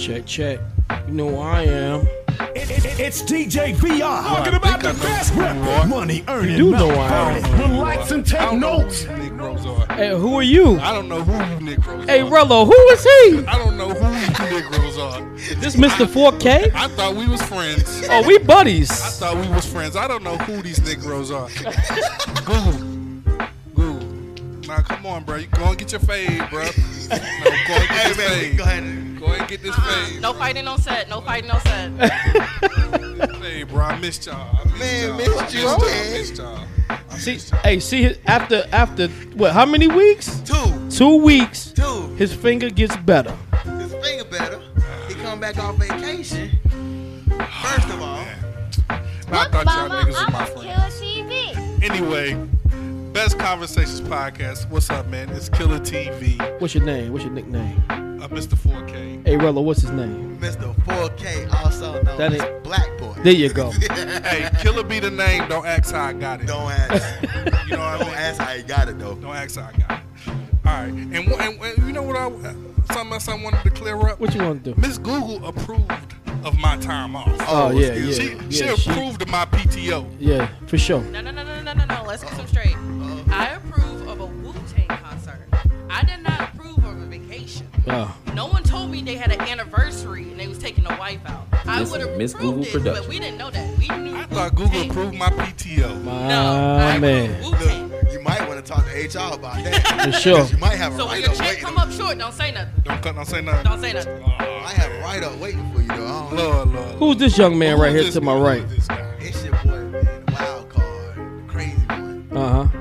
Check, check. You know who I am. It's DJ VR talking about the best rap. Money earning, You do know mouth I am. Relax and take notes. who are. Hey, who are you? I don't know who you Negroes Hey, are. Hey, Rello, who is he? I don't know who you Negroes are. This Mr. 4K? I thought we was friends. Oh, we buddies. I thought we was friends. I don't know who these Negroes are. Google. Google. Nah, come on, bro. You go and get your fade, bro. No, go and get this fade. Go ahead. Go ahead and get this uh, fade. No fighting on set. No fighting on set. Hey, bro, I missed y'all. I missed Man, y'all. missed I you, Missed y'all. I okay. missed y'all. I See, missed y'all. hey, see, after after what? How many weeks? Two. Two weeks. Two. His finger gets better. His finger better. He come back off vacation. First of all, I thought y'all niggas was my I'm friends. Killer TV. Anyway, Best Conversations Podcast. What's up, man? It's Killer TV. What's your name? What's your nickname? Uh, Mr. 4K. Hey, Rello, what's his name? Mr. 4K, also known That as ain't- Black Boy. There you go. Hey, Killer be the name. Don't ask how I got it. Don't ask. You know what I Don't mean? ask how he got it though. Don't ask how I got it. All right. And, and, and you know what I something else I wanted to clear up? What you want to do? Miss Google approved of my time off. Oh, yeah, yeah. She, me. she yeah, she- approved of my PTO. Yeah, for sure. No, no, no, no, no, no, no. Let's get some straight. I approve of a Wu Tang concert. I did not approve of a vacation. Oh. No one told me they had an anniversary and they was taking the wife out. I would have Miss approved Google it, Production. but we didn't know that. We knew. I thought Google Wu-Tang. approved my PTO. My No, I man. Wu Tang. You might want to talk to HR about that. For sure. 'Cause You might have a So when write your up check waiting. come up short, don't say nothing. Don't, cut- don't say nothing. Don't say nothing. I have a write up waiting for you though. I don't know. Lord, Lord. Who's this young man Who right here to my right? This guy? It's your boy, man, the wild card, the crazy one. Uh huh.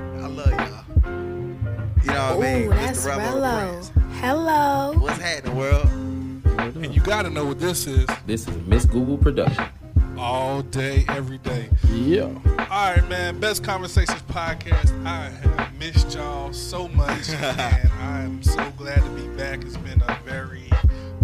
I y'all. Know what I mean? That's Mr. Rello Rello. Hello. What's happening, world? And you got to know what this is This is Miss Google Production. all day, every day. Yeah. All right, man. Best Conversations Podcast. I have missed y'all so much, and I am so glad to be back. It's been a very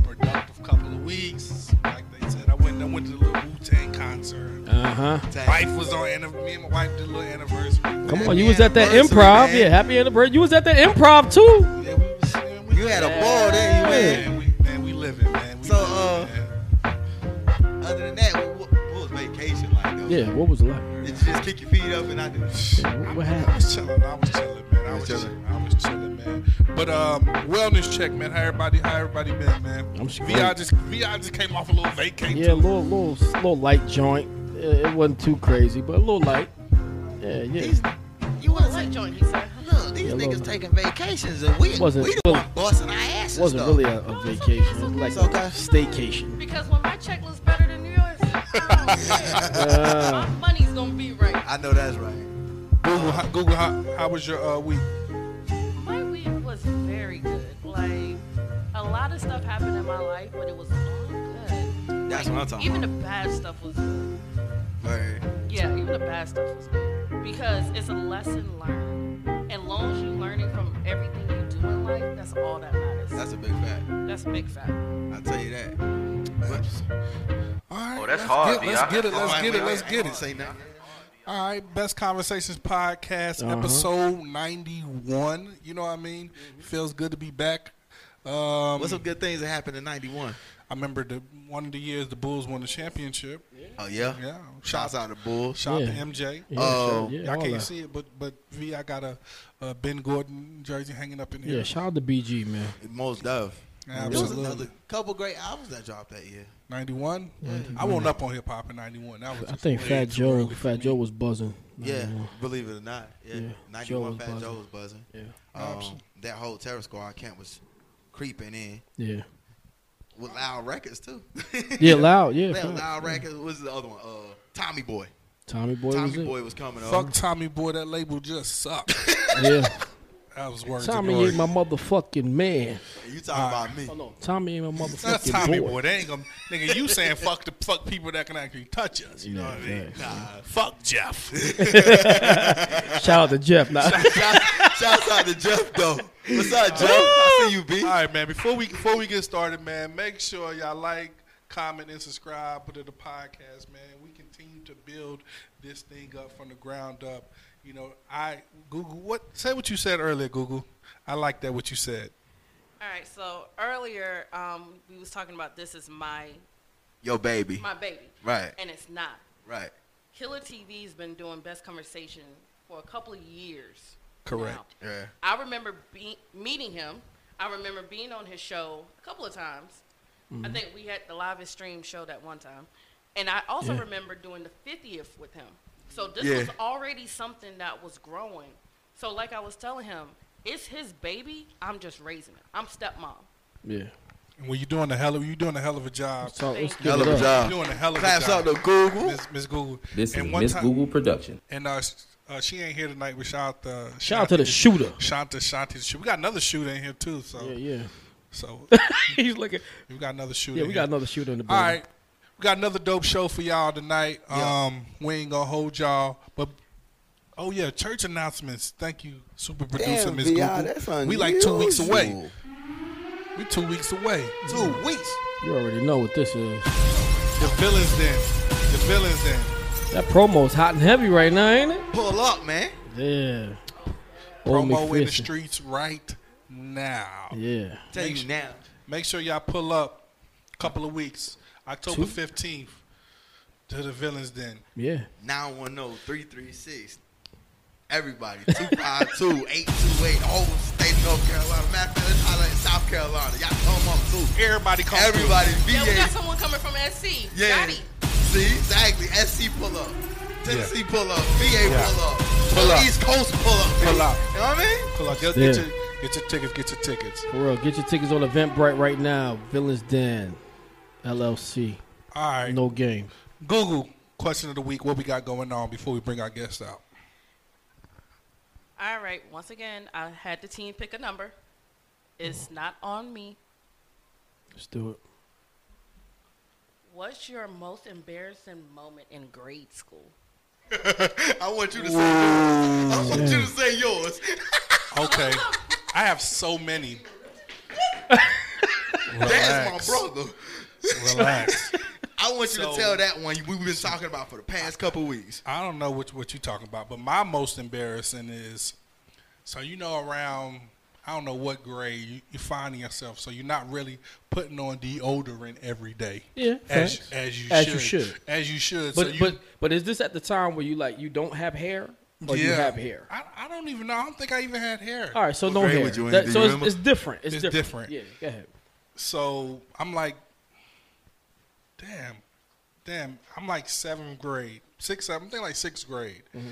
productive couple of weeks. Like they said, I went, I went to the little Wu Tang concert. Uh huh. Wife was on, and me and my wife did a little anniversary. Come Happy on, you was at that improv. man. Yeah, happy anniversary. You was at that improv too. Yeah, we was, man, we, You had a ball there, you man. man, we, man, we living, man. We So, living, uh, man. Other than that, what, what, what was vacation like though? Yeah, what was it like? Did you just kick your feet up and I do. Yeah, what, what I was chilling. I was chilling, man. I was was chilling. chilling. I was chilling, man. But um, wellness check, man. How everybody? How everybody been, man? I'm straight. Vi just Vi just came off a little vacation. Yeah, a little, little, little light joint. It, it wasn't too crazy, but a little light. Yeah, yeah. These, you What a wasn't light joint, he said. Look, these Yeah, niggas taking vacations and we Wasn't- we the wasn't- one busting our asses. It wasn't though. really a, a vacation. It was like It's a okay. staycation. Because when my check looks Uh, my money's gonna be right. I know that's right. Google, how, Google, how, how was your uh, week? My week was very good. Like a lot of stuff happened in my life, but it was all good. That's what I'm talking Even about. Even the bad stuff was good. Right. Yeah, even the bad stuff was good because it's a lesson learned. And long as you're learning from everything you do in life, that's all that matters. That's a big fact. That's a big fact. I'll tell you that. But, All right, Oh, that's let's hard, Get, let's get it. Let's Wait, get wait, it. Let's get it. Say nothing. All right, Best Conversations Podcast, Uh-huh. episode ninety-one. You know what I mean? Feels good to be back. Um, What's some good things that happened in '91? I remember the one of the years the Bulls won the championship. Oh yeah. Yeah, Shouts out to Bulls. Shout Yeah. out to MJ. yeah, Oh, shout- yeah, Y'all can't that. see it, but but V, I got a, a Ben Gordon jersey hanging up in here. Yeah, shout out to BG, man. Most Dove. There was Absolutely. another couple great albums that dropped that year. 91? I went up on hip hop in 91. That was I think Fat Joe, Fat. Joe was buzzing. Yeah, Uh, believe it or not. Yeah, Yeah, '91 was Fat buzzing. Joe was buzzing. Yeah, Um, that whole Terror Squad camp was creeping in yeah, with loud records too. yeah. Loud, yeah. That fact. loud records. What's the other one? Uh, Tommy Boy. Tommy Boy was Tommy it. Boy was coming up. Fuck Tommy Boy, that label just sucked. Yeah, that was words Tommy of ain't my motherfucking man. You talking about me? Oh no, Tommy ain't my That's motherfucking Tommy boy. boy. They ain't gonna nigga. You saying fuck the fuck people that can actually touch us. You know what I mean? Nah, fuck Jeff. Shout out to Jeff. Now, Shout, shouts out to Jeff though. What's up, Jeff? I see you, B. All right, man. Before we before we get started, man, make sure y'all like, comment, and subscribe to the podcast, man. We continue to build this thing up from the ground up. You know, I Google what say what you said earlier, Google. I like that what you said. All right. So earlier, um, we was talking about this is my your baby. my baby, Right. and it's not. Right. Killer TV's been doing best conversation for a couple of years. Correct. now. Yeah. I remember be- meeting him. I remember being on his show a couple of times. I think we had the live stream show that one time. And I also Yeah. remember doing the 50th with him. So this Yeah. was already something that was growing. So like I was telling him, it's his baby. I'm just raising it. I'm stepmom. Yeah. And when you're doing a hell of you doing a hell of a job. So let's Thank Hell it of a job. You're doing a hell of a Claps job. out to Google. Miss, Miss Google. This is and one Miss time- Google Production. And uh, uh, she ain't here tonight. We shout out the Shout out to the shooter. Shout out to the shooter. We got another shooter in here too. So Yeah, yeah. so He's looking. we got another shooter. Yeah, in we here. got another shooter in the All building. right. We got another dope show for y'all tonight. Yeah. Um, we ain't gonna hold y'all, but oh yeah, church announcements. Thank you, super producer Damn, Miss VR, Google. we like two weeks away. unusual. We two weeks away. Two weeks. You already know what this is. The villains den. The villains den. That promo's hot and heavy right now, ain't it? Pull up, man. Yeah. Promo in the streets right now. Yeah. Tell you now. Make sure y'all pull up a couple of weeks. October Two? fifteenth to the villains den. Yeah. 910-336. Everybody. 252-828. The whole state of North Carolina. Matter of fact, let's holler in South Carolina. Y'all come up too. Everybody come Everybody. Yeah, we got someone coming from SC. Yeah. Gotti. See, exactly. SC pull up. Tennessee pull up. VA Yeah. pull up. Pull up. East Coast pull up. Pull baby. up. You know what I mean? Pull up. Get, Yeah. get, your, get your tickets. Get your tickets. For real. Get your tickets on Eventbrite right now. Villains Den. LLC. All right. No game. Google question of the week. What we got going on before we bring our guests out? All right. Once again, I had the team pick a number. It's not on me. Let's do it. What's your most embarrassing moment in grade school? I want you to say yours. I want you to say yours. Okay. I have so many. That's my brother. Relax. I want you So- to tell that one we've been talking about for the past couple weeks. I don't know what what you're talking about, but my most embarrassing is so you know around I don't know what grade you, you're finding yourself, so you're not really putting on deodorant every day. Yeah, as facts. as you As should, you should. as you should. But so you, but but is this at the time where you like you don't have hair or you have hair? I, I don't even know. I don't think I even had hair. All right, so What no hair. was you in? That- so it's, it's different. It's, It's different. different. Yeah, go ahead. So I'm like, damn, damn. I'm like seventh grade, sixth, seventh, I think like sixth grade. Mm-hmm.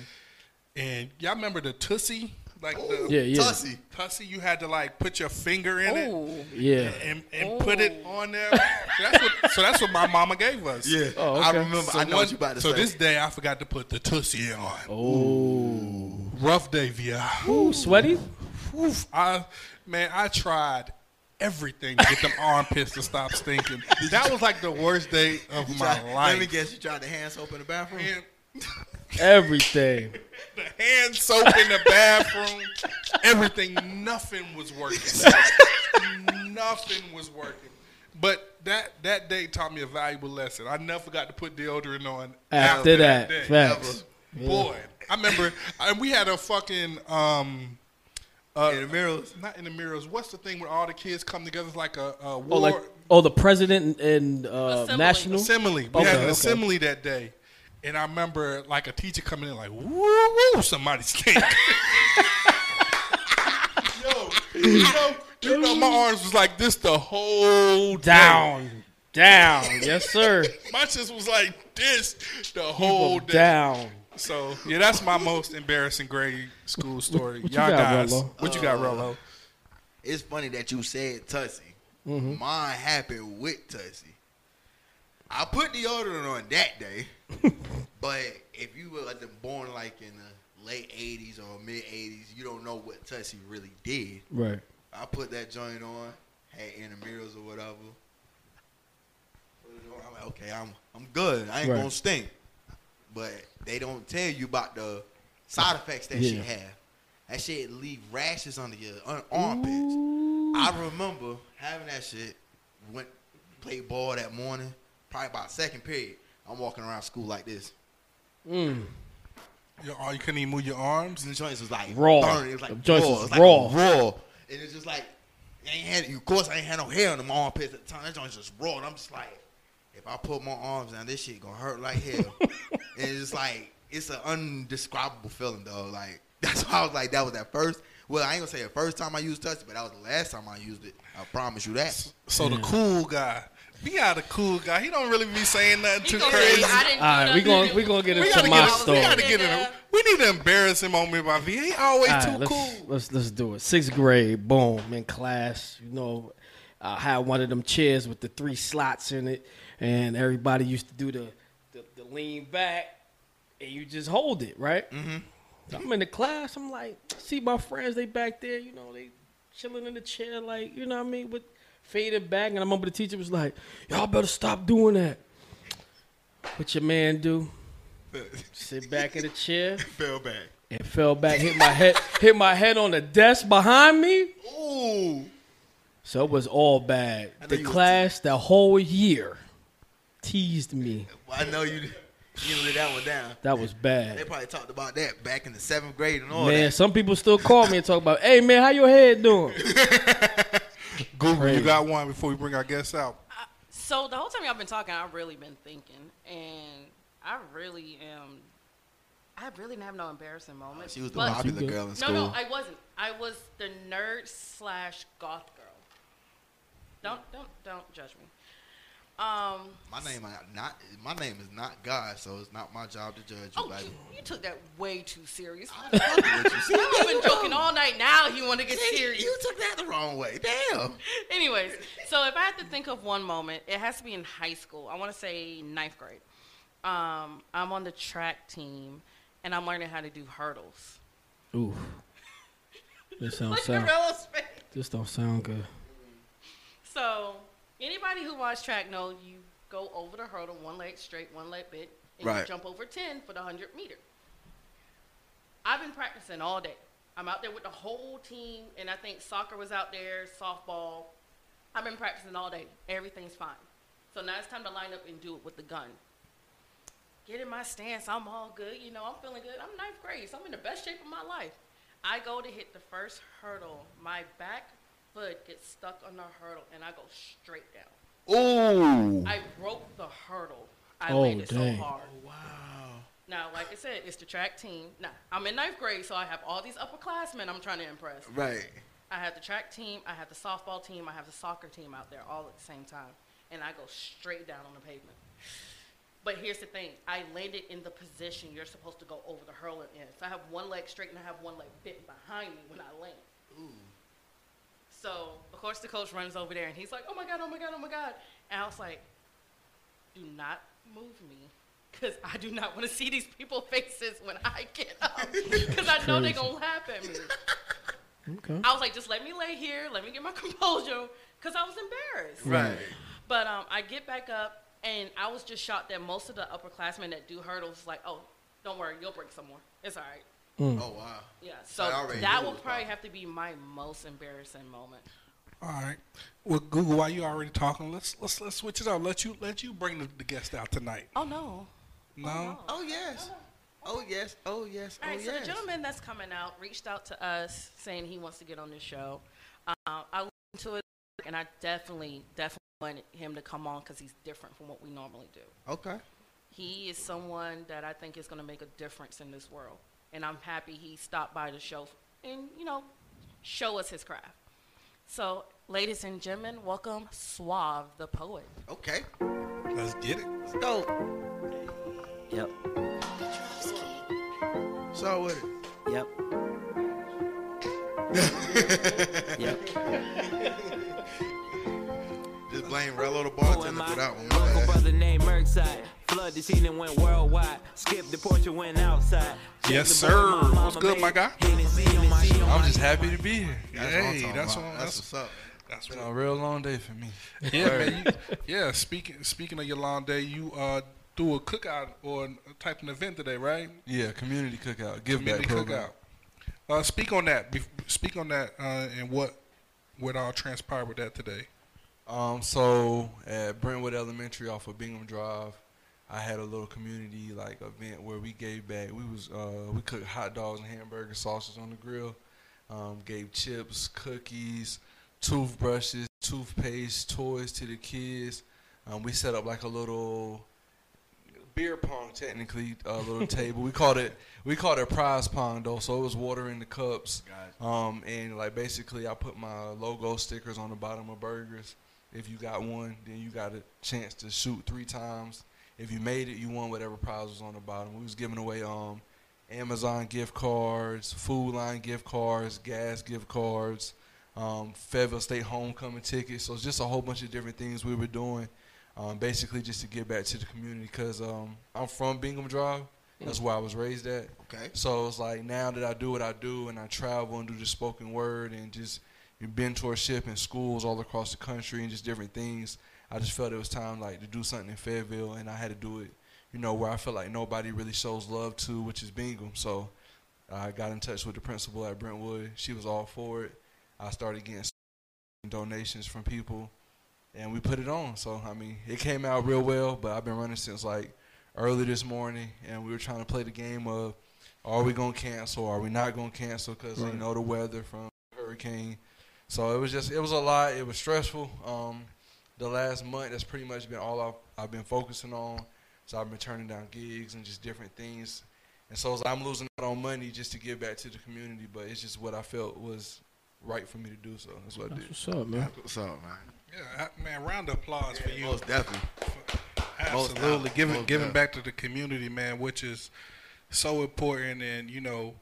And y'all remember the Tussy, like the Yeah, yeah, Tussy. tussie? You had to like put your finger in it. Yeah. and, and put it on there. So that's what so that's what my mama gave us. Yeah, Oh, I remember. So, I know one- what you about to so say. this day I forgot to put the Tussy on. Oh, Rough day, via. Ooh, sweaty. Oof, I man, I tried everything to get them armpits to stop stinking. That was like the worst day of You my tried- life. Let me guess. You tried the hand soap in the bathroom. Man, Everything. the hand soap in the bathroom, everything, nothing was working. nothing was working. But that that day taught me a valuable lesson. I never forgot to put deodorant on After that, day. facts. Boy, I remember, and we had a fucking um, uh, In the mirrors. not in the mirrors. What's the thing where all the kids come together? It's like a, a Oh, war like oh, the president and uh, Assembly. national. assembly. We Okay, had an okay. assembly that day, and I remember like a teacher coming in like, "Woo woo, somebody stink." Yo, you know, you know, my arms was like this the whole day. Down, down. yes, sir. My chest was like this the whole day. Down. So yeah, that's my most embarrassing grade school story. what you Y'all got, guys, Rello? what you got, Rollo? It's funny that you said Tussy. Mm-hmm. Mine happened with Tussy. I put deodorant on on that day, but if you were like, born like in the late '80s or mid '80s, you don't know what Tussy really did. Right. I put that joint on, had intramurals or whatever. Put it on, I'm like, okay, I'm I'm good. I ain't Right. gonna stink. But they don't tell you about the side effects that Yeah. shit have. That shit leave rashes under your un- armpits. I remember having that shit. Went played ball that morning. Probably about second period. I'm walking around school like this. Mm. Your, oh, you couldn't even move your arms. And the joints was like Raw. burning. It was like The joints raw. was It like raw. raw. And it's just like I ain't had, of course, I ain't had no hair on the armpits at the time. That joint just raw. And I'm just like, if I put my arms down, this shit gonna hurt like hell. and it's just like, it's an undescribable feeling, though. Like, that's why I was like, that was that first. Well, I ain't gonna say the first time I used touch, but that was the last time I used it. I promise you that. So the cool guy, be out the cool guy. He don't really be saying nothing He too gonna crazy. say, I didn't do All right, we nothing. gonna we gonna get We into gotta my get. Story. we gotta get in. We need an embarrassing moment by V. He always All too let's, cool. let's let's do it. Sixth grade, boom, in class. You know, I had one of them chairs with the three slots in it, and everybody used to do the the, the lean back, and you just hold it, right? Mm-hmm. So I'm in the class. I'm like, see my friends, they back there. You know, they chilling in the chair, like you know what I mean, with faded back. And I remember the teacher was like, "Y'all better stop doing that." What your man do? Sit back in the chair Fell back. and fell back, hit my head, hit my head on the desk behind me. Ooh. So it was all bad. The class, the whole year, teased me. I know you. You let that one down. That was bad. They probably talked about that back in the seventh grade and all Man, that. some people still call me and talk about, "Hey man, how your head doing?" Google, Crazy. you got one before we bring our guests out. So the whole time y'all been talking, I've really been thinking, and I really am. I really didn't have no embarrassing moments. She was the popular girl in school. No, school. no, I wasn't. I was the nerd slash goth girl. Don't, don't, don't judge me. Um. my name not. My name is not God, so it's not my job to judge you. Oh, baby. you, you took that way too serious. I'm fucking with you. See, I've been joking all night. Now you want to get See, serious. You took that the wrong way. Damn. Anyways, so if I had to think of one moment, it has to be in high school. I want to say ninth grade. Um, I'm on the track team, and I'm learning how to do hurdles. Ooh, this don't Look sound. This don't sound good. So anybody who watched track knows you go over the hurdle, one leg straight, one leg bent, and you jump over 10 for the 100 meter. I've been practicing all day. I'm out there with the whole team, and I think soccer was out there, softball. I've been practicing all day. Everything's fine. So now it's time to line up and do it with the gun. Get in my stance. I'm all good. You know, I'm feeling good. I'm ninth grade, so I'm in the best shape of my life. I go to hit the first hurdle. My back foot gets stuck on the hurdle, and I go straight down. Ooh. I broke the hurdle. I Oh, landed dang. so hard. Oh, wow. Now, like I said, it's the track team. Now, I'm in ninth grade, so I have all these upperclassmen I'm trying to impress. Right. I have the track team, I have the softball team, I have the soccer team out there all at the same time. And I go straight down on the pavement. But here's the thing I landed in the position you're supposed to go over the hurdle in. So I have one leg straight and I have one leg bent behind me when I land. So, of course, the coach runs over there and he's like, oh my God, oh my God, oh my God. And I was like, do not move me because I do not want to see these people's faces when I get up because I know they're going to laugh at me. Okay. I was like, just let me lay here, let me get my composure, because I was embarrassed. Right. But um, I get back up, and I was just shocked that most of the upperclassmen that do hurdles, like, oh, don't worry, you'll break some more. It's all right. Oh wow. Yeah. So that will probably possible. have to be my most embarrassing moment. All right. Well, Google, while you already talking, let's let's let's switch it up. Let you let you bring the, the guest out tonight. Oh no. No. Oh yes. Oh yes. Oh yes. All Oh right, so yes. the gentleman that's coming out reached out to us saying he wants to get on the show. Uh, I listened to it, and I definitely, definitely wanted him to come on because he's different from what we normally do. Okay. He is someone that I think is going to make a difference in this world. And I'm happy he stopped by the show and, you know, show us his craft. So, ladies and gentlemen, welcome Suave the Poet. Okay. Let's get it. Let's go. Yep. So with it. Yep. yep. Just blame Rello the bartender am for that one. Uncle brother named Merkside. Flood the scene and went worldwide. Skip the porch and went outside. Yes, the boy sir. What's good, my guy? Hennessy on my- on I'm just happy to be here. That's what I'm Hey, that's what- That's that's- what's up. That's It's what been a real long day for me. Yeah, man. You, yeah. Speaking speaking of your long day, you uh do a cookout or a type of event today, right? Yeah, community cookout, give back Community program. cookout. Uh, speak on that. Bef- Speak on that uh, and what what all transpired with that today. Um, so at Brentwood Elementary off of Bingham Drive, I had a little community like event where we gave back. We was uh, we cooked hot dogs and hamburger sausages on the grill. Um, gave chips, cookies, toothbrushes, toothpaste, toys to the kids. Um, we set up like a little beer pong, technically, a little table. We called it we called it prize pong though. So it was water in the cups. Um, and like basically, I put my logo stickers on the bottom of burgers. If you got one, then you got a chance to shoot three times. If you made it, you won whatever prize was on the bottom. We was giving away um, Amazon gift cards, Food Lion gift cards, gas gift cards, um, Fayetteville State homecoming tickets. So it's just a whole bunch of different things we were doing, um, basically just to give back to the community. Cause um, I'm from Bingham Drive. That's where I was raised at. Okay. So it's like now that I do what I do and I travel and do the spoken word and just mentorship in schools all across the country and just different things. I just felt it was time like to do something in Fayetteville and I had to do it, you know, where I feel like nobody really shows love to, which is Bingham. So I got in touch with the principal at Brentwood. She was all for it. I started getting donations from people and we put it on. So I mean, it came out real well, but I've been running since like early this morning, and we were trying to play the game of are we gonna cancel? Are we not gonna cancel? Because you know the weather from hurricane. So it was just it was a lot. It was stressful. Um, the last month that's pretty much been all I've, I've been focusing on. So I've been turning down gigs and just different things. And so I'm losing out on money just to give back to the community, but it's just what I felt was right for me to do. So that's what I did. What's up, man? What's up, man? Yeah, I- man, round of applause for you. Most definitely. Absolutely, definitely, giving most giving definitely. back to the community, man, which is so important. And you know,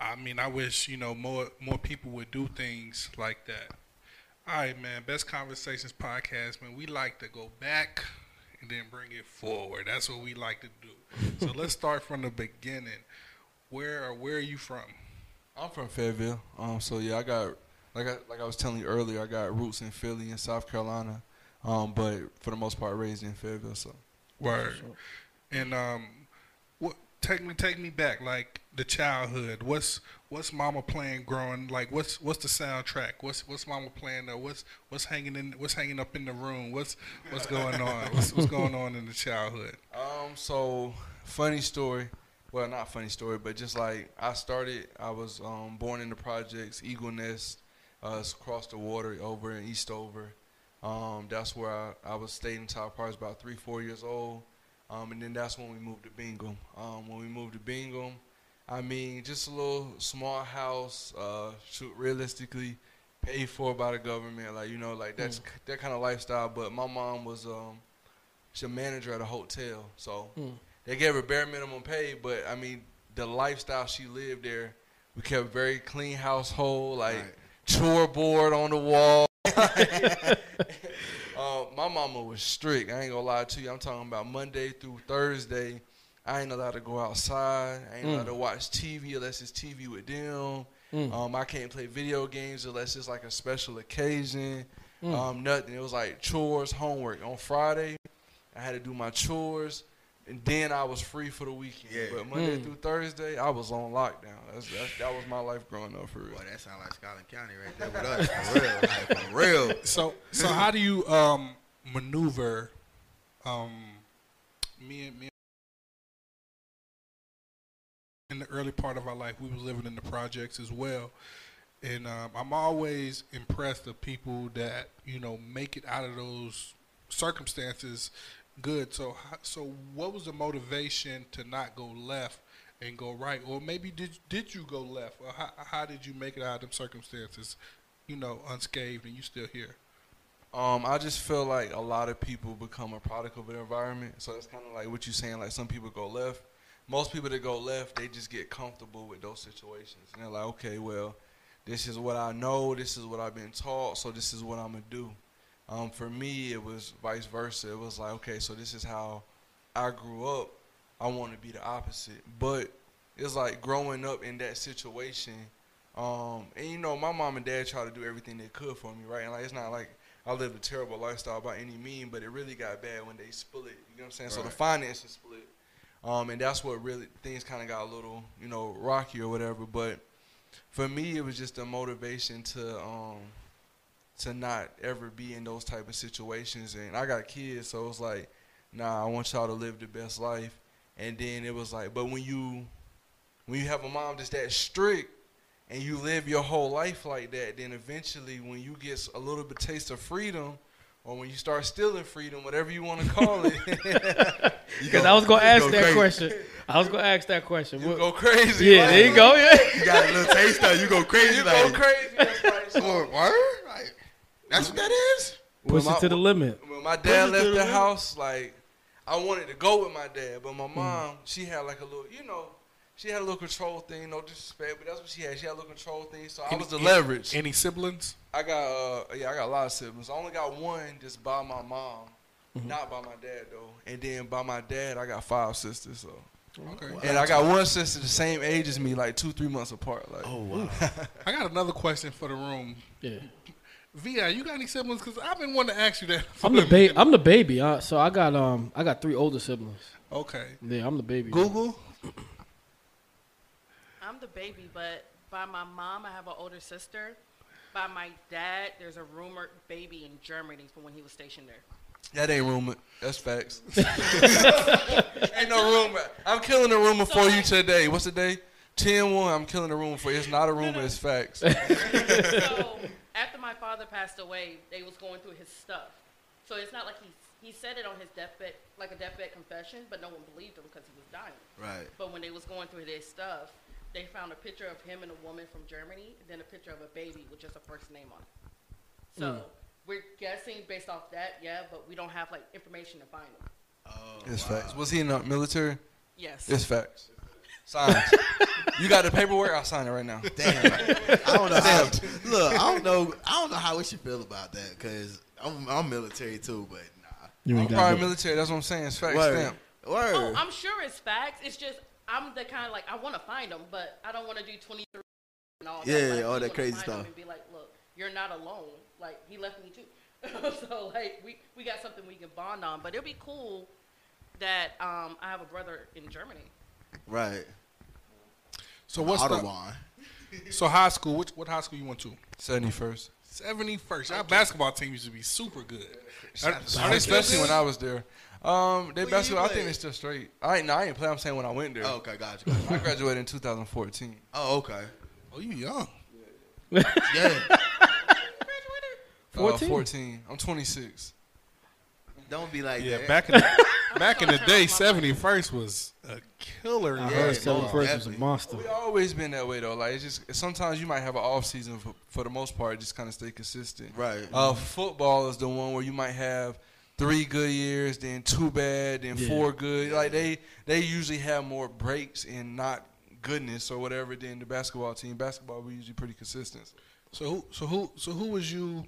I mean, I wish you know more more people would do things like that. All right, man. Best conversations podcast, man. We like to go back and then bring it forward. That's what we like to do. so let's start from the beginning. Where or where are you from? I'm from Fayetteville. Um, so yeah, I got like I like I was telling you earlier, I got roots in Philly and South Carolina. Um, but for the most part, raised in Fayetteville. So Word. And um, take me take me back like the childhood. What's what's Mama playing growing? Like what's what's the soundtrack? What's what's Mama playing? There? What's what's hanging in what's hanging up in the room? What's what's going on? What's what's going on in the childhood? Um, so funny story. Well, not funny story, but just like I started, I was um, born in the projects, Eagle Nest, uh, across the water over in Eastover. Um, that's where I, I was staying until I was about three, four years old. Um, and then that's when we moved to Bingham. Um, when we moved to Bingham, I mean, just a little small house, uh, shoot, realistically paid for by the government, like you know, like that's that kind of lifestyle. But my mom was um, she's a manager at a hotel, so they gave her bare minimum pay. But I mean, the lifestyle she lived there, we kept a very clean household, like Right. chore board on the wall. my mama was strict. I ain't gonna lie to you. I'm talking about Monday through Thursday. I ain't allowed to go outside. I ain't allowed to watch TV unless it's TV with them. Um, I can't play video games unless it's like a special occasion. Um, nothing. It was like chores, homework. On Friday, I had to do my chores, and then I was free for the weekend. Yeah. But Monday through Thursday, I was on lockdown. That's, that's, that was my life growing up for real. Boy, that sound like Scotland County right there with us. For real. Like, for real. So so how do you um maneuver um me and me in the early part of our life we was living in the projects as well. And um, I'm always impressed of people that you know make it out of those circumstances good. So so what was the motivation to not go left and go right? Or maybe did did you go left? Or how, how did you make it out of them circumstances you know unscathed and you still here Um, I just feel like a lot of people become a product of their environment. So it's kind of like what you're saying. Like some people go left. Most people that go left, they just get comfortable with those situations, and they're like, okay, well, this is what I know. This is what I've been taught. So this is what I'm gonna do. Um, for me, it was vice versa. It was like, okay, so this is how I grew up. I want to be the opposite, but it's like growing up in that situation. Um, and you know, my mom and dad tried to do everything they could for me, right? And like, it's not like I lived a terrible lifestyle by any mean, but it really got bad when they split. You know what I'm saying? So the finances split, um, and that's what really things kind of got a little, you know, rocky or whatever. But for me, it was just a motivation to um, to not ever be in those type of situations. And I got kids, so it was like, nah, I want y'all to live the best life. And then it was like, but when you when you have a mom that's that strict, and you live your whole life like that, then eventually when you get a little bit taste of freedom, or when you start stealing freedom, whatever you want to call it, Because I was gonna ask go that crazy. question. I was gonna ask that question. you What- go crazy. yeah, like, there you go. Yeah. You got a little taste of you go crazy. You like, go crazy. That's right. So, Or word? Like, that's what that is? when Push my- it to the limit. When my dad it to left the the house, like I wanted to go with my dad, but Mm. my mom, she had like a little, you know, she had a little control thing. No disrespect, but that's what she had. She had a little control thing. So I was the leverage. Any siblings? I got, uh, yeah, I got a lot of siblings. I only got one just by my mom, Mm-hmm. not by my dad though. And then by my dad, I got five sisters. So, Okay. and I got one sister the same age as me, like two, three months apart. Like, Oh, wow. I got another question for the room. Yeah. Vi, you got any siblings? Because I've been wanting to ask you that. I'm the baby. I'm the baby. Uh, so I got um I got three older siblings. Okay. Yeah, I'm the baby. Google. I'm the baby, but by my mom, I have an older sister. By my dad, there's a rumored baby in Germany from when he was stationed there. that ain't rumor. That's facts. ain't no rumor. I'm killing the rumor for you today. What's the day? 10-1. I'm killing the rumor for you. It's not a rumor. It's facts. so after my father passed away, they was going through his stuff. So it's not like he he said it on his deathbed, like a deathbed confession, but no one believed him because he was dying. Right. But when they was going through their stuff, they found a picture of him and a woman from Germany, then a picture of a baby with just a first name on it. So hmm. we're guessing based off that, yeah, but we don't have like information to find him. Oh, It's facts. Was he in the military? Yes. It's facts. Signs. you got the paperwork? I'll sign it right now. Damn. I don't know how. Look, I don't know. I don't know how we should feel about that because I'm, I'm military too, but nah. You I'm ain't probably military. That's what I'm saying. It's facts. Word. Stamp. Word. Oh, I'm sure it's facts. It's just I'm the kind of like I want to find them, but I don't want to do 23 and all that. Yeah, Like, all that crazy find 'em stuff. And be like, look, you're not alone. Like he left me too. so like we we got something we can bond on. But it'll be cool that um I have a brother in Germany. right. So what's the? Audubon. So high school. Which what high school you went to? 71st. Seventy first. Our basketball team used to be super good. Are, are they Especially when I was there. Um, they basketball. I think they're still straight. I ain't. No, I ain't play. I'm saying when I went there. Oh, okay, gotcha. gotcha. I graduated in 2014. Oh, okay. Oh, you young. Yeah. Uh, 14? 14. I'm 26. Don't be like Yeah, that. back in the, back in the day, seventy first was a killer. I in heard basketball. Seven First was a monster. We always been that way though. Like it's just sometimes you might have an off season for, for the most part, just kind of stay consistent. Right. Uh, football is the one where you might have three good years, then two bad, then Yeah. four good. Like they they usually have more breaks and not goodness or whatever than the basketball team. Basketball we usually pretty consistent. So who? So who? So who was you?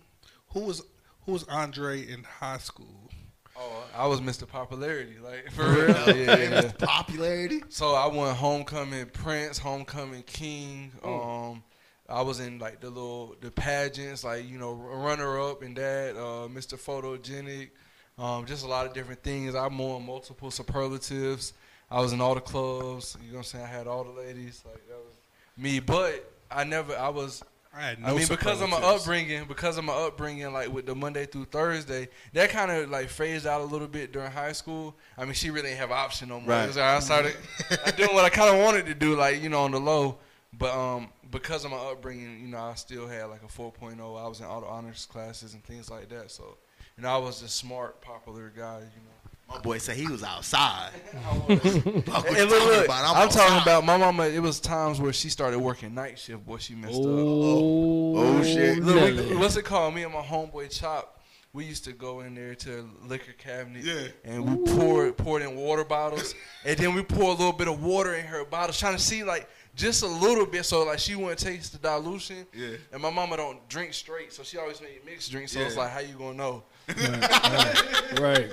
Who was who was Andre in high school? Oh, I was Mr. Popularity, like for real. yeah, yeah. Popularity. So I won homecoming prince, homecoming king. Oh. Um, I was in like the little the pageants, like you know, runner up and that, uh, Mr. Photogenic, um, just a lot of different things. I won multiple superlatives. I was in all the clubs. You know what I'm saying? I had all the ladies. Like that was me. But I never. I was I had no I mean, because of my superlatives. upbringing, because of my upbringing, like with the Monday through Thursday, that kind of like phased out a little bit during high school. I mean, she really didn't have option no more. Right. It was like I started doing what I kind of wanted to do, like you know, on the low. But um, because of my upbringing, you know, I still had like a 4.0. I was in auto honors classes and things like that. So, you know, I was a smart, popular guy. You know. My boy said he was outside. And, Fuck what look, talking look, about? I'm, talking outside. about my mama. It was times where she started working night shift. Boy, she messed up. Oh, Oh, shit. Look, we, what's it called? Me and my homeboy Chop. We used to go in there to a liquor cabinet, Yeah. and we poured poured in water bottles, and then we pour a little bit of water in her bottles, trying to see like just a little bit, so like she wouldn't taste the dilution. Yeah. And my mama don't drink straight, so she always made mixed drinks. So it's like, how you gonna know? Right, right.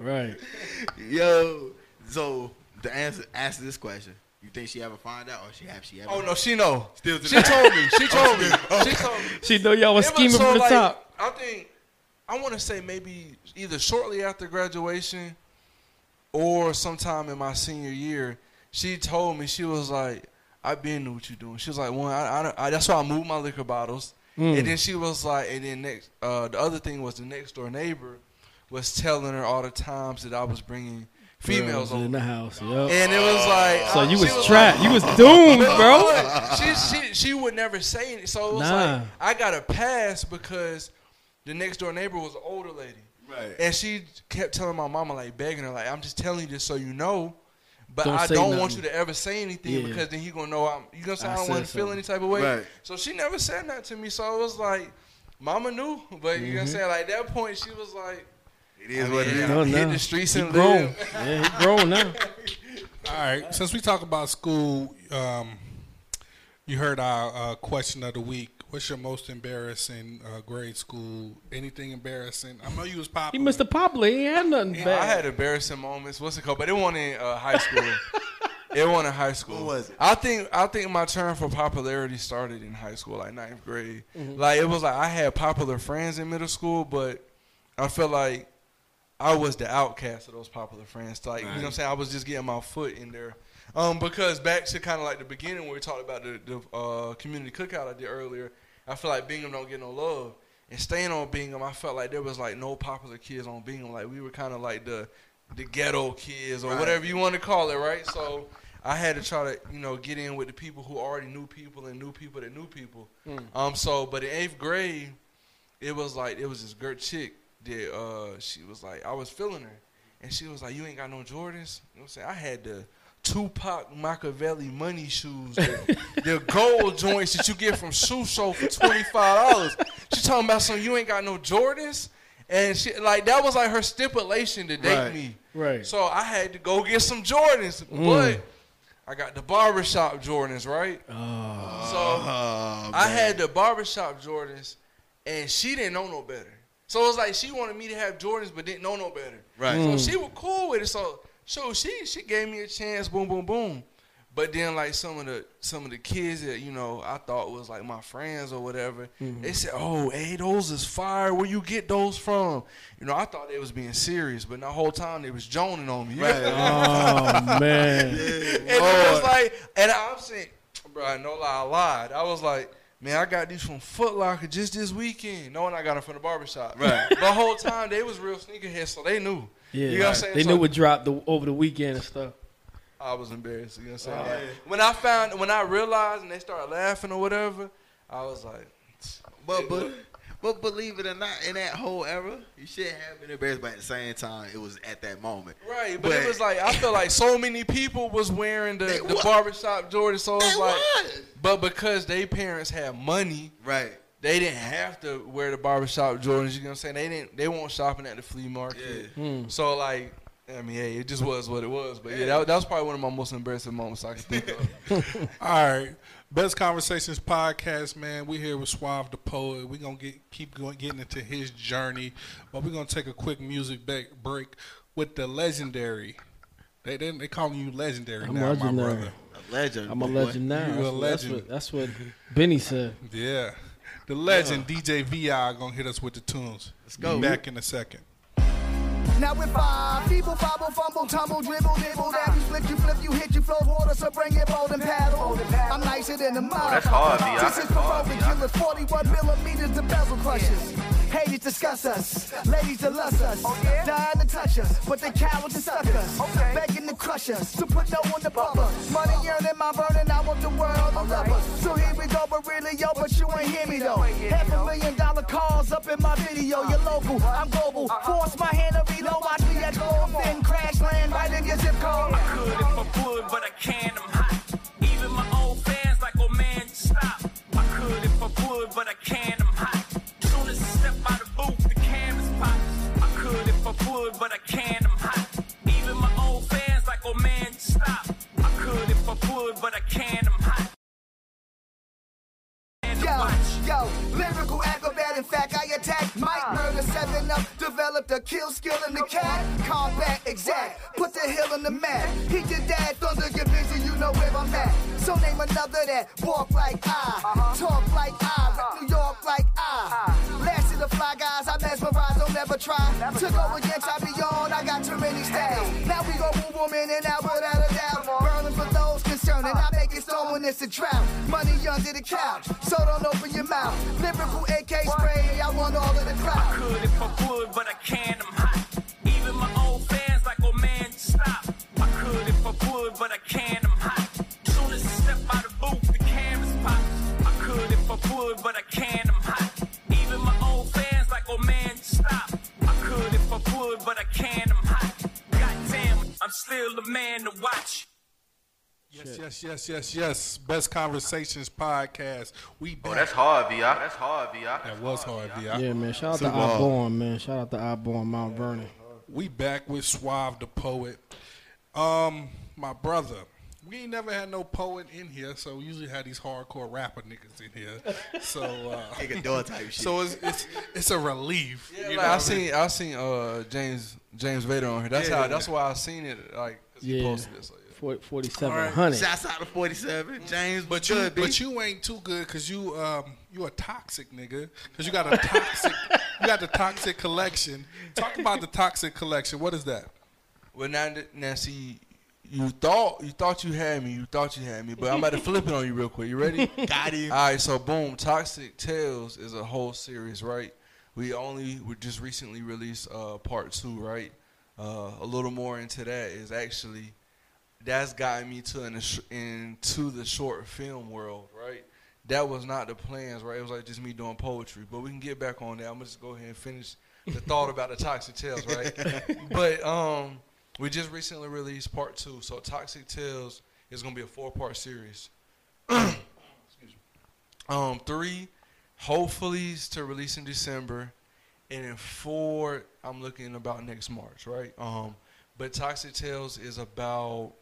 right. Yo. So the answer answer this question. You think she ever find out, or she have she ever? Oh no, she know. Still to she told me. She oh, told me. She told me. She know y'all was It scheming so, from the like, top. I think I want to say maybe either shortly after graduation or sometime in my senior year. She told me she was like, "I've been knew what you doing." She was like, "One, I, I, don't- I that's why I moved my liquor bottles." Mm. And then she was like, and then next, uh, the other thing was the next door neighbor was telling her all the times that I was bringing females Girls in over. the house. Yup. And it was like So you she was like- trapped. You was doomed, bro. she, she she would never say it, So it was Nah. like I got a pass because the next door neighbor was an older lady. Right. And she kept telling my mama, like begging her, like, I'm just telling you this so you know. But Don't I don't want you to ever say anything Yeah. because then he gonna know I'm you gonna say I I, don't said want to feel any type of way. Right. So she never said that to me. So it was like Mama knew, but you know what I'm Mm-hmm. saying? Like that point she was like It is I what it mean, is. No, hit no. the streets He and grown. live. Yeah, he grown now. All right. Since we talk about school, um, you heard our uh, question of the week. What's your most embarrassing uh, grade school? Anything embarrassing? I know you was popular. He popular. Mr. Popular. He had nothing I bad. had embarrassing moments. What's it called? But it wasn't in uh, high school. it wasn't in high school. What was it? I think I think my turn for popularity started in high school, like ninth grade. Mm-hmm. Like it was like I had popular friends in middle school, but I felt like I was the outcast of those popular friends. Like you know what I'm saying? I was just getting my foot in there. Um, because back to kind of like the beginning where we talked about the, the uh, community cookout I did earlier, I feel like Bingham don't get no love. And staying on Bingham, I felt like there was like no popular kids on Bingham. Like we were kind of like the the ghetto kids or Right. whatever you want to call it, right? So I had to try to you know get in with the people who already knew people and knew people that knew people. Um, so but in eighth grade, it was like it was this girl chick that uh she was like I was feeling her, and she was like you ain't got no Jordans. You know what I'm saying? I had the Tupac Machiavelli money shoes, the, the gold joints that you get from Shoe Show for twenty five dollars. She talking about some you ain't got no Jordans, and she like that was like her stipulation to date Right. me. Right. So I had to go get some Jordans, mm. but I got the barbershop Jordans, right? Oh. So Oh, I had the barbershop Jordans, and she didn't know no better. So it was like she wanted me to have Jordans, but didn't know no better. Right. So mm. she was cool with it. So so she she gave me a chance. Boom boom boom. But then like some of the some of the kids that you know I thought was like my friends or whatever, mm-hmm. they said, "Oh, hey, those is fire. Where you get those from?" You know, I thought they was being serious, but the whole time they was joning on me. Right. Oh man. And it was like, and I'm saying, bro, no lie, I lied. I was like, man, I got these from Foot Locker just this weekend. Knowing I got them from the barbershop. Right. The whole time they was real sneakerheads, so they knew. Yeah. You know what I'm saying? They So knew what dropped the, over the weekend and stuff. I was embarrassed. You know what I'm oh, saying? When I found, when I realized, and they started laughing or whatever, I was like, But but but believe it or not, in that whole era, you should have been embarrassed, but at the same time, it was at that moment. right. But, it was like I feel like so many people was wearing the, the wa- barbershop Jordan. So They it's like, was. but because they parents had money. Right. They didn't have to wear the barbershop Jordans. You know what I'm saying? They didn't. They weren't shopping at the flea market. Hmm. So like, I mean, hey, it just was what it was. But yeah, that, that was probably one of my most embarrassing moments I can think of. All right. Best Conversations podcast, man. We here with Suave the poet. We're gonna get keep going getting into his journey, but we're gonna take a quick music back, break with the legendary. They they, they calling you legendary I'm now, my brother. A legend. I'm a legend now. You a legend. That's what, that's what Benny said. Yeah, the legend DJ Vi gonna hit us with the tunes. Let's go. Back in a second. Now with five people, fobble, fumble, tumble, dribble, nibble, that you flip, you flip, you hit, you flow water, so bring it bold and paddle. I'm nicer than the oh, mud. that's hard, B.I. This is That's for hard, road B.I. killers, 41 millimeters, the bezel crushers. Haters discuss us, ladies to lust us, oh, dying to touch us, but they cowards and suckers, begging to crush us, to put no one above us. Money yearning, my burning, I want the world to love us. So here we go, but really, yo, but you ain't hear me though. Half a million dollar calls up in my video, uh-huh. you're local, uh-huh. I'm global. Uh-huh. Force my hand to reload, watch me at gold, then crash land right in your zip code. I could if I would, but I can't. I'm hot. Even my old fans like, oh man, stop. I could if I would, but I can't. But I can't. I'm hot. Even my old fans like, oh man, stop. I could if I would, but I can't. I'm hot. And Yo, yo, lyrical acrobat. In fact, I attack Mike uh. Murder, seven up, developed a kill skill in the cat. Combat exact, put the hill on the map. He your dad, thunder get busy, you know where I'm at. So name another that walk like I, uh-huh. talk like I, rep New York like I. Uh. Last the fly guys, I mesmerize, don't never try. Never Took against. over Yanks, I be on, I got too many styles. Now we gon' move them in and out without a doubt. Burning for those concerned, and I make it storm when it's a drought. Money under the couch, so don't open your mouth. Lyrical AK spray, I want all of the crowd. I could if I would, but I can't, I'm hot. Even my old fans like, oh man, stop. I could if I would, but I can't, I'm hot. Soon as I step out of booth, the cameras pop. I could if I would, but I can't. Still the man to watch. Yes, yes, yes, yes, yes. Best Conversations podcast. We back. Oh, that's hard, Vi. That's hard, Vi. That was hard, Vi. Yeah, man. Shout out to Super hard. Osborne, man. Shout out to Osborne, Mount Vernon. We back with Suave the poet. Um, my brother. We ain't never had no poet in here, so we usually had these hardcore rapper niggas in here. So, uh, Nigga door type shit. so it's it's it's a relief. Yeah, you like, know I what mean? seen I seen uh James James Vader on here. That's Yeah, how yeah. that's why I seen it like 'cause he Yeah. posted it. So, yeah. Forty- 4700. Shouts out to 47. James, But you, good, B. but you ain't too good because you, um, you a toxic nigga. Because you got a toxic, you got the toxic collection. Talk about the toxic collection. What is that? Well, now, that- now see, you thought you thought you had me. You thought you had me, but I'm about to flip it on you real quick. You ready? Got it. All right, so boom, Toxic Tales is a whole series, right? We only we just recently released uh, part two, right? Uh, a little more into that is actually that's gotten me to an, into the short film world, right? That was not the plans, right? It was like just me doing poetry, but we can get back on that. I'm gonna just go ahead and finish the thought about the Toxic Tales, right? but um, we just recently released part two, so Toxic Tales is gonna be a four part series. Um, three, hopefully to release in December, and then four, I'm looking about next March, right? Um, but Toxic Tales is about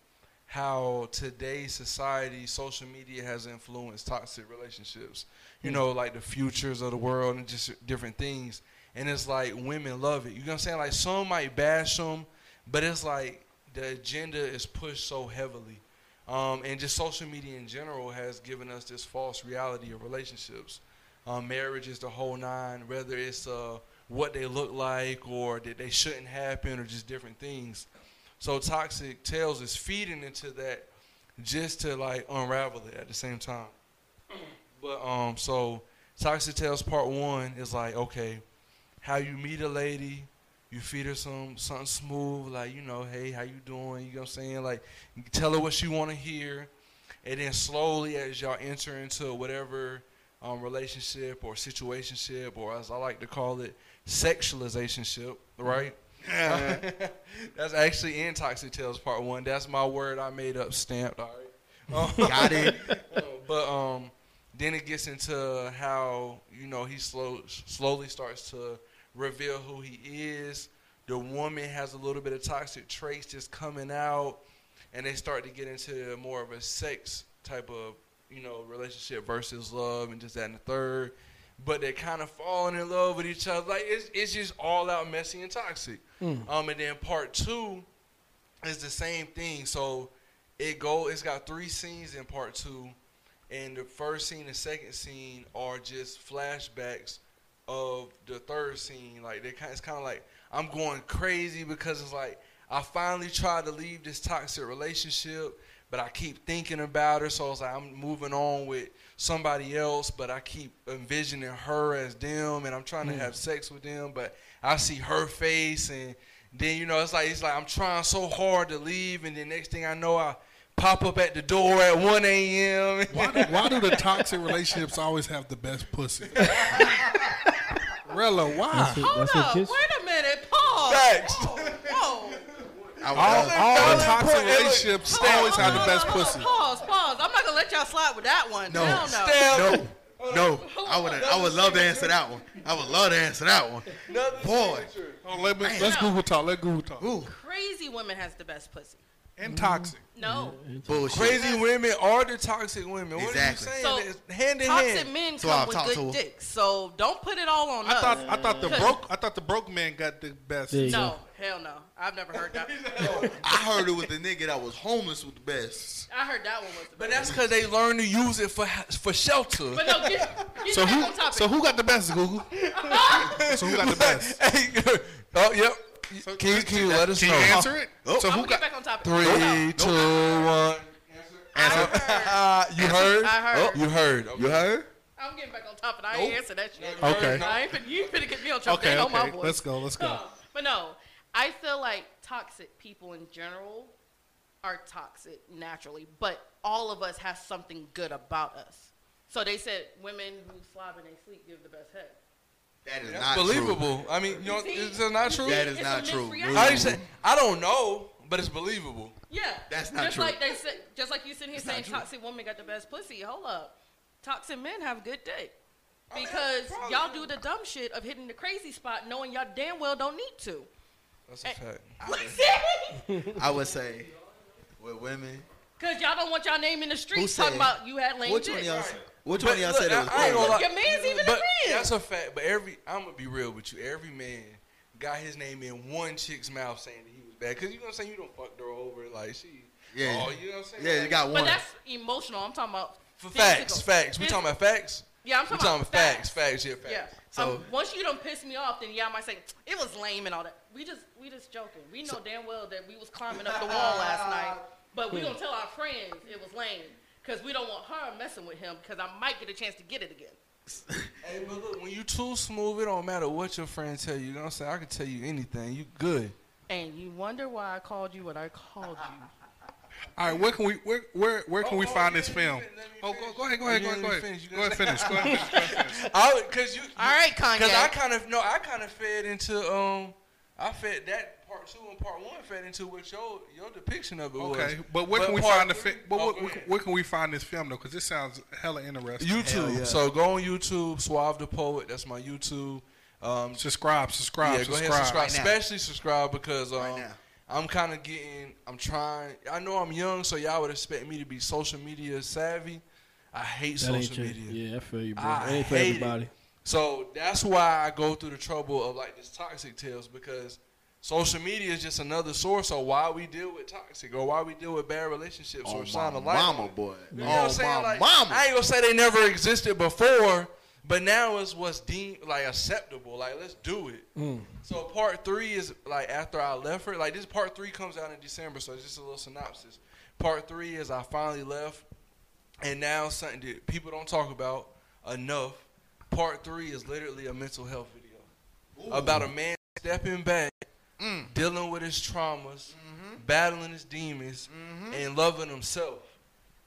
how today's society, social media has influenced toxic relationships. You know, like the futures of the world and just different things. And it's like women love it. You know what I'm saying? Like some might bash them, but it's like the agenda is pushed so heavily. Um, and just social media in general has given us this false reality of relationships. Um, marriage is the whole nine, whether it's uh, what they look like or that they shouldn't happen or just different things. So Toxic Tales is feeding into that just to like unravel it at the same time. But um, so Toxic Tales Part One is like okay, how you meet a lady, you feed her some something smooth, like you know, hey, how you doing? You know what I'm saying? Like, tell her what she want to hear, and then slowly as y'all enter into whatever um, relationship or situationship, or as I like to call it, sexualizationship, right? That's actually in Toxic Tales Part One. That's my word I made up, stamped. All right. Got it. but um, then it gets into how you know he slow slowly starts to reveal who he is. The woman has a little bit of toxic traits just coming out, and they start to get into more of a sex type of you know relationship versus love and just that and the third. But they're kind of falling in love with each other. Like it's it's just all out messy and toxic. Um, and then part two is the same thing. So it go it's got three scenes in part two and the first scene and second scene are just flashbacks of the third scene like they kind it's kind of like i'm going crazy because it's like i finally tried to leave this toxic relationship but i keep thinking about her so it's like i'm moving on with somebody else but i keep envisioning her as them and i'm trying to mm. have sex with them but i see her face and then you know it's like it's like I'm trying so hard to leave, and then next thing I know, I pop up at the door at 1 a.m. Why why do the toxic relationships always have the best pussy? Rella, why? That's what, Hold that's up. kids. Wait a minute. Pause. Facts. Whoa. I All, all valid toxic relationships Hold always hold have the best hold pussy. Pause, pause. I'm not gonna let y'all slide with that one. No. Hell no. No, no. I would, I would love to answer that one. I would love to answer that one. Boy, Oh, let me, let's Google talk. Let Google talk. ooh, Crazy women has the best pussy. And toxic. Mm-hmm. No. bullshit. Crazy women are the toxic women. What Exactly. are you So, saying? It's hand in Toxic hand. Toxic men So come I'll with good dicks. So don't put it all on I us. thought I thought the broke I thought the broke man got the best. No, go. hell no. I've never heard that. I heard it was the nigga that was homeless with the best. I heard that one was the But that's because they learn to use it for for shelter. But no, get, get So who so who got the best Google? so who got the best? Hey, oh, yep. Can you, can you let us Can know? you answer it? Oh. So I'm who get got back on topic. Three, two, one. Uh, you heard? I heard. Oh, you heard. You heard? I'm getting back on topic. I ain't answer that shit. Okay. I ain't finna, you ain't finna get me on topic. Okay, They know my voice. Let's go, let's go. But no, I feel like toxic people in general are toxic naturally, but all of us have something good about us. So they said women who slob in their sleep give the best head. That is That's not true. believable. I mean, you know, is that not true? That is It's not true. mixed reality. I, didn't say, I don't know, but it's believable. Yeah, That's not just true. like they said, just like you sitting here It's saying toxic women got the best pussy. Hold up, toxic men have good dick oh, because y'all do the dumb shit of hitting the crazy spot, knowing y'all damn well don't need to. That's a eh. fact. I would say with women. Cause y'all don't want y'all name in the Who streets said- talking about you had lame Which dick. one y'all? Right. said- Which But one of y'all look, said it was? I- I ain't gonna lie. Your man's even but agreeing. That's a fact. But every I'm gonna be real with you. Every man got his name in one chick's mouth saying that he was bad. Cause you know what I'm saying. You don't fucked her over like she. Yeah. Oh, you know what I'm saying. Yeah, you Like, got But one. that's emotional. I'm talking about For physical. facts, facts. We talking about facts. Yeah, I'm talking, talking about about facts, facts. Yeah, facts. Yeah. So- um, once you don't piss me off, then yeah, I might say it was lame and all that. We just we just joking. We know damn well that we was climbing up the wall last night, but we gonna tell our friends it was lame because we don't want her messing with him because I might get a chance to get it again. Hey, but look, when you too smooth, it don't matter what your friends tell you. You know what I'm saying? I can tell you anything. You good. And you wonder why I called you what I called you. All right, where can we where where, where can Oh, we oh, find you this film? even let me Oh, go, go ahead, go ahead, You go ahead, go ahead. finish. Go ahead, finish. Go ahead, finish. Go ahead, finish. I because you. All right, Kanye. Because I kind of no, I kind of fed into um, I fed that part two and part one fed into what your your depiction of it was. Okay, but where can we part find the fi- but Oh, where, where, where can we find this film though? Because this sounds hella interesting. YouTube. yeah. So go on YouTube, Suave the Poet. That's my YouTube. Um, Subscribe, subscribe, yeah, go subscribe. ahead, subscribe. Right. Especially subscribe because um, Right. I'm kind of getting. I'm trying. I know I'm young, so y'all would expect me to be social media savvy. I hate That ain't social your, media. yeah, I feel you, bro. I it ain't for hate it. everybody. So that's why I go through the trouble of like this toxic tales because social media is just another source of why we deal with toxic or why we deal with bad relationships Oh, or my sign of life. mama, boy. You know what I'm Oh, saying? my Like, mama. I ain't gonna say they never existed before, but now it's what's deemed like acceptable. Like let's do it. Mm. So part three is like after I left her. Like this part three comes out in December, so it's just a little synopsis. Part three is I finally left, and now something that people don't talk about enough. Part three is literally a mental health video about a man stepping back, Mm. dealing with his traumas, Mm-hmm. battling his demons, and loving himself.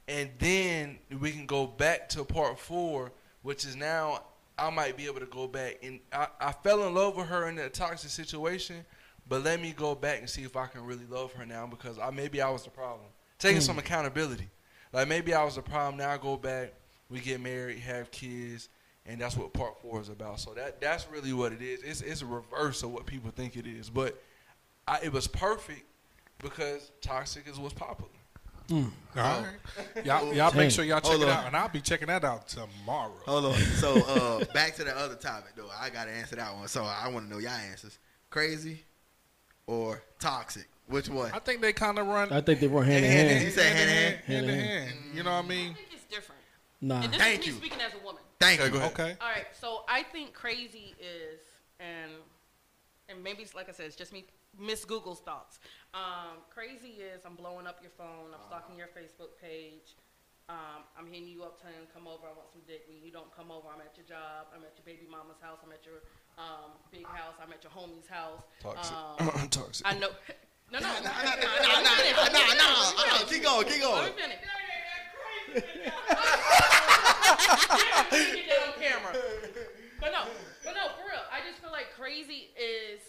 And then we can go back to part four, which is now I might be able to go back and I, I fell in love with her in that toxic situation, but let me go back and see if I can really love her now because I maybe I was the problem. Taking some accountability. Like maybe I was the problem. Now I go back, we get married, have kids, and that's what part four is about. So that that's really what it is. It's it's a reverse of what people think it is. But I, it was perfect because toxic is what's popular. All right, y'all, y'all make sure y'all check Hold it on. out, and I'll be checking that out tomorrow. Hold on. So uh, back to the other topic though. I gotta answer that one. So I want to know y'all answers. Crazy or toxic? Which one? I think they kind of run I think they run hand in hand, hand. You said hand in hand? hand in Hand hand. You know what I mean? I think it's different. Nah. And this Thank is me you. speaking as a woman. Thank Okay, you. go ahead. Okay. All right, so I think crazy is, and and maybe it's like I said, it's just me, Miss Google's thoughts. Um, crazy is I'm blowing up your phone, I'm stalking your Facebook page, um, I'm hitting you up telling you come over, I want some dick. When you don't come over, I'm at your job, I'm at your baby mama's house, I'm at your um, big house, I'm at your homie's house. Toxic. Um, toxic. I know. No, no, no, no, Nah, nah, nah, nah, nah, nah. Keep going. Keep Let going. me finish. Yeah, we can get that on camera. But no, but no, for real. I just feel like crazy is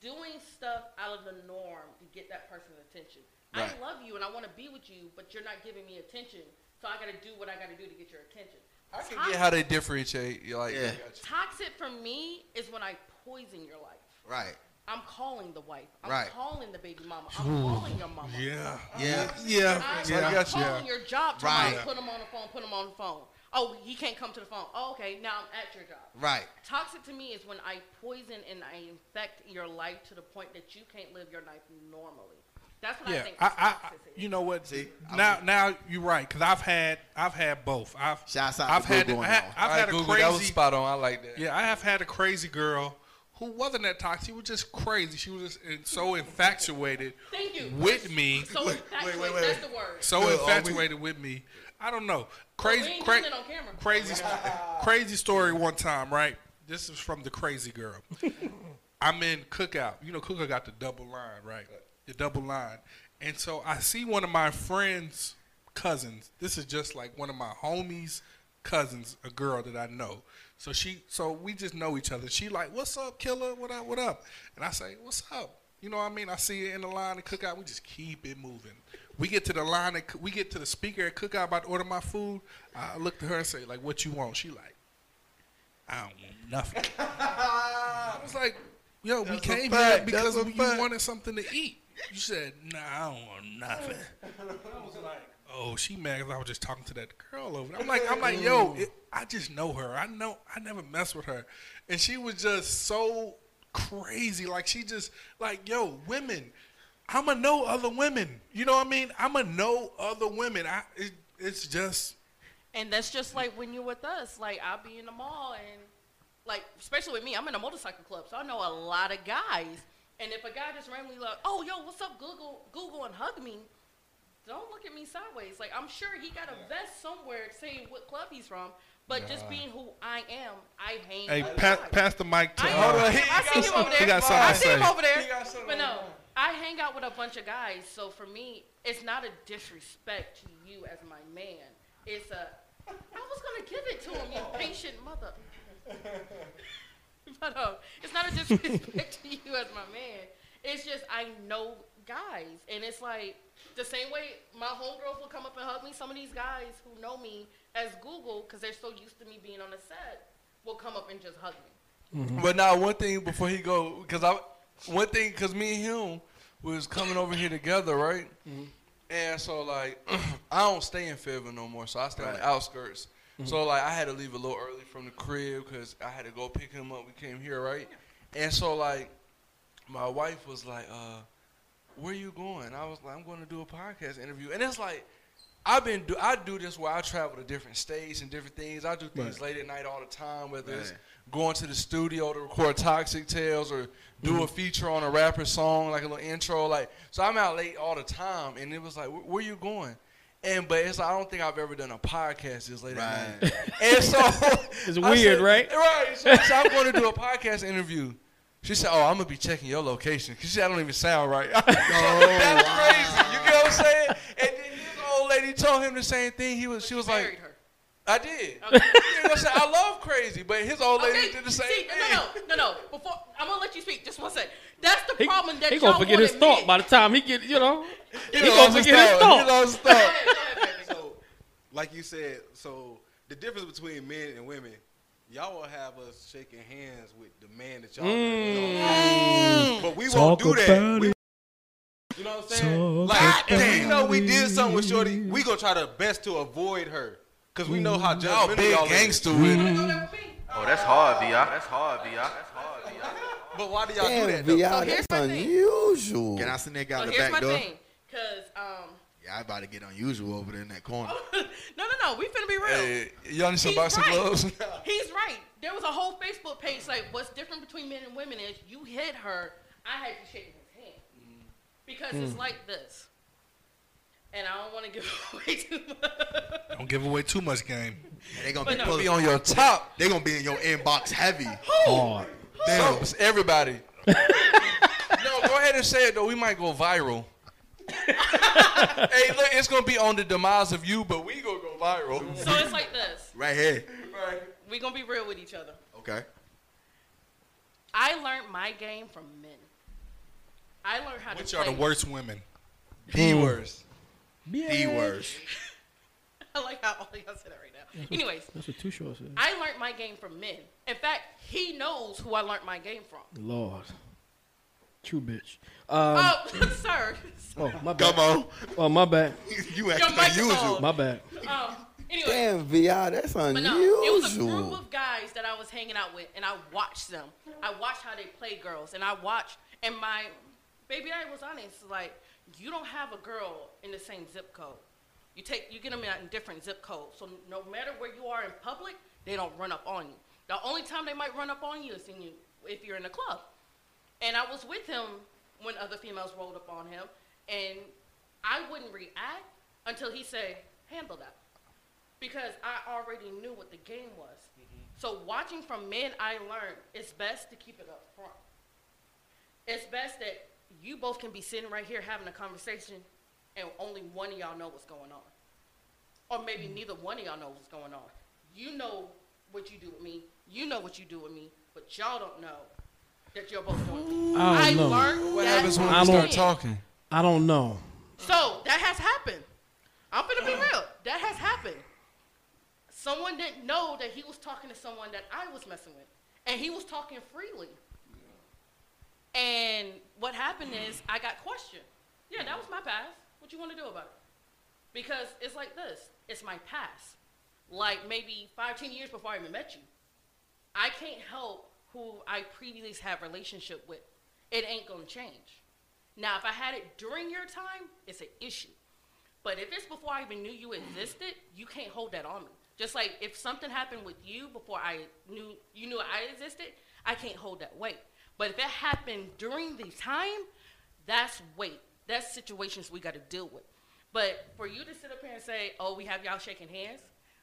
doing stuff out of the norm to get that person's attention. Right. I love you and I want to be with you, but you're not giving me attention. So I got to do what I got to do to get your attention. I can get how they differentiate. You're like, Yeah. I got you. Toxic for me is when I poison your life. Right. I'm calling the wife. I'm Right. calling the baby mama. I'm calling your mama. Yeah. Yeah. Yeah. I'm Yeah. I got you. calling your job to Right. put him on the phone, put him on the phone. Oh, he can't come to the phone. Oh, okay, now I'm at your job. Right. Toxic to me is when I poison and I infect your life to the point that you can't live your life normally. That's what I Yeah, think. I, I, I, toxic is. you know what? See, now, now you're right because I've had, I've had both. I've, Shouts out I've to had, Google I and had. I've All right, had a Google, that was crazy, spot on. I like that. yeah, I have had a crazy girl who wasn't that toxic. She was just crazy. She was just so infatuated Thank you. with me, So infatuated, wait, wait. that's the word. so Good, are we- infatuated with me. I don't know. we Crazy, ain't cra- doing it crazy, crazy story. One time, right? This is from the crazy girl. I'm in cookout. You know, cookout got the double line, right? The double line. And so I see one of my friends' cousins. This is just like one of my homies' cousins, a girl that I know. So she, so we just know each other. She like, "What's up, killer? What up? What up?" And I say, "What's up?" You know what I mean? I see it in the line of cookout. We just keep it moving. We get to the line, of, we get to the speaker at cookout about to order my food. I look to her and say, like, what you want? She like, I don't want nothing. I was like, yo, we That's a came fact. here because a you fact. wanted something to eat. You said, nah, I don't want nothing. I was like, oh, she mad 'cause I was just talking to that girl over there. I'm like, I'm like, yo, it, I just know her. I know, I never mess with her, and she was just so crazy. Like she just like, yo, women. I'ma know other women. You know what I mean? I'ma know other women. I it, it's just And that's just like when you're with us. Like I'll be in the mall and like especially with me, I'm in a motorcycle club, so I know a lot of guys. And if a guy just randomly like, oh yo, what's up, Google, Google, and hug me, don't look at me sideways. Like I'm sure he got a vest somewhere saying what club he's from, but just being who I am, I hang. hey, with pass, guys. pass the mic to. I, uh, I see him over there. He got something I to see him over there. He got But no, I hang out with a bunch of guys, so for me, it's not a disrespect to you as my man. It's a, I was gonna give it to him, you patient mother. but uh, it's not a disrespect to you as my man. It's just I know guys, and it's like the same way my homegirls will come up and hug me. Some of these guys who know me as Google, because they're so used to me being on the set, will come up and just hug me. Mm-hmm. But now one thing before he go, because I one thing because me and him was coming over here together, right? Mm-hmm. And so like I don't stay in Fayetteville no more, so I stay on the Right. outskirts. Mm-hmm. So like I had to leave a little early from the crib because I had to go pick him up. We came here, right? And so like my wife was like, uh, "Where you going?" I was like, "I'm going to do a podcast interview," and it's like. I've been do I do this where I travel to different states and different things. I do things late at night all the time, whether it's going to the studio to record Toxic Tales or do a mm-hmm. feature on a rapper song, like a little intro. Like, so I'm out late all the time, and it was like, "Where, where you going?" And but it's like, I don't think I've ever done a podcast this late at night. And so It's I weird, said- right? Right. So said, I'm going to do a podcast interview. She said, "Oh, I'm gonna be checking your location." Cause she said, "I don't even sound right." Oh, That's crazy. You get what I'm saying? And then his old lady told him the same thing. He was, she was Married like, her. "I did." Okay. You know what I'm saying? I love crazy, but his old lady Okay, did the same see, thing. no, no, no, no. Before I'm gonna let you speak. Just one sec. That's the He, problem that he y'all gonna forget won't his thought by the time he get, you know, he, He gonna forget his thought. He thought. lost his thought. go ahead, baby. So, like you said, so the difference between men and women, y'all will have us shaking hands with the man that y'all. Mm. But we Talk won't do that. We- you know what I'm saying? Talk like, if we know we did something with Shorty, we gonna try the best to avoid her. Cause we know how Y'all judgmental big y'all gangster with it. Go there with me. Oh, that's hard, Vi. That's hard, Vi. That's hard, Vi. But why do y'all Damn, do that? though? VR, So here's that's my thing. unusual. Can I send that guy So in the here's my back thing, cause um, Yeah, I about to get unusual over there in that corner. no, no, no. We finna be real. Hey, y'all need some He's boxing right. gloves? He's right. There was a whole Facebook page like, "What's different between men and women is you hit her, I had to shake his hand because Mm. it's like this." And I don't want to give away too much. Don't give away too much game. They're gonna be no. pulling Be on your top. They're gonna be in your inbox heavy. Hard. Damn, it's everybody. no, go ahead and say it though. We might go viral. hey, look, it's gonna be on the demise of you, but we gonna go viral. So it's like this. Right here. Right. We gonna be real with each other. Okay. I learned my game from men. I learned how Which to Which are the worst women? P words. D words. I like how all y'all said that right now. Anyways, That's what Too Short said. I learned my game from men. In fact, he knows who I learned my game from. Lord. True bitch. Um, oh, sir. oh, my bad. Come on. Oh, my bad. You Your acting unusual. My bad. Um, anyway, Damn, VR, that's but no, it was a group of guys that I was hanging out with, and I watched them. I watched how they play girls, and I watched, and my baby I was honest, like, you don't have a girl in the same zip code. You take, you get them in different zip codes, so no matter where you are in public, they don't run up on you. The only time they might run up on you is in you if you're in a club. And I was with him when other females rolled up on him, and I wouldn't react until he said, "Handle that," because I already knew what the game was. Mm-hmm. So watching from men, I learned it's best to keep it up front. It's best that you both can be sitting right here having a conversation, and only one of y'all know what's going on, or maybe mm-hmm. neither one of y'all know what's going on. You know what you do with me. You know what you do with me, but y'all don't know that you're both doing. I don't know. learned What that happens when I we start don't- talking? I don't know. So that has happened. I'm gonna be real. That has happened. Someone didn't know that he was talking to someone that I was messing with, and he was talking freely. And what happened is I got questioned. Yeah, that was my past. What you want to do about it? Because it's like this. It's my past. Like maybe five, ten years before I even met you. I can't help who I previously had relationship with. It ain't gonna change. Now, if I had it during your time, it's an issue. But if it's before I even knew you existed, you can't hold that on me. Just like if something happened with you before I knew you knew I existed, I can't hold that weight. But if it happened during the time, that's weight. That's situations we got to deal with. But for you to sit up here and say, "Oh, we have y'all shaking hands,"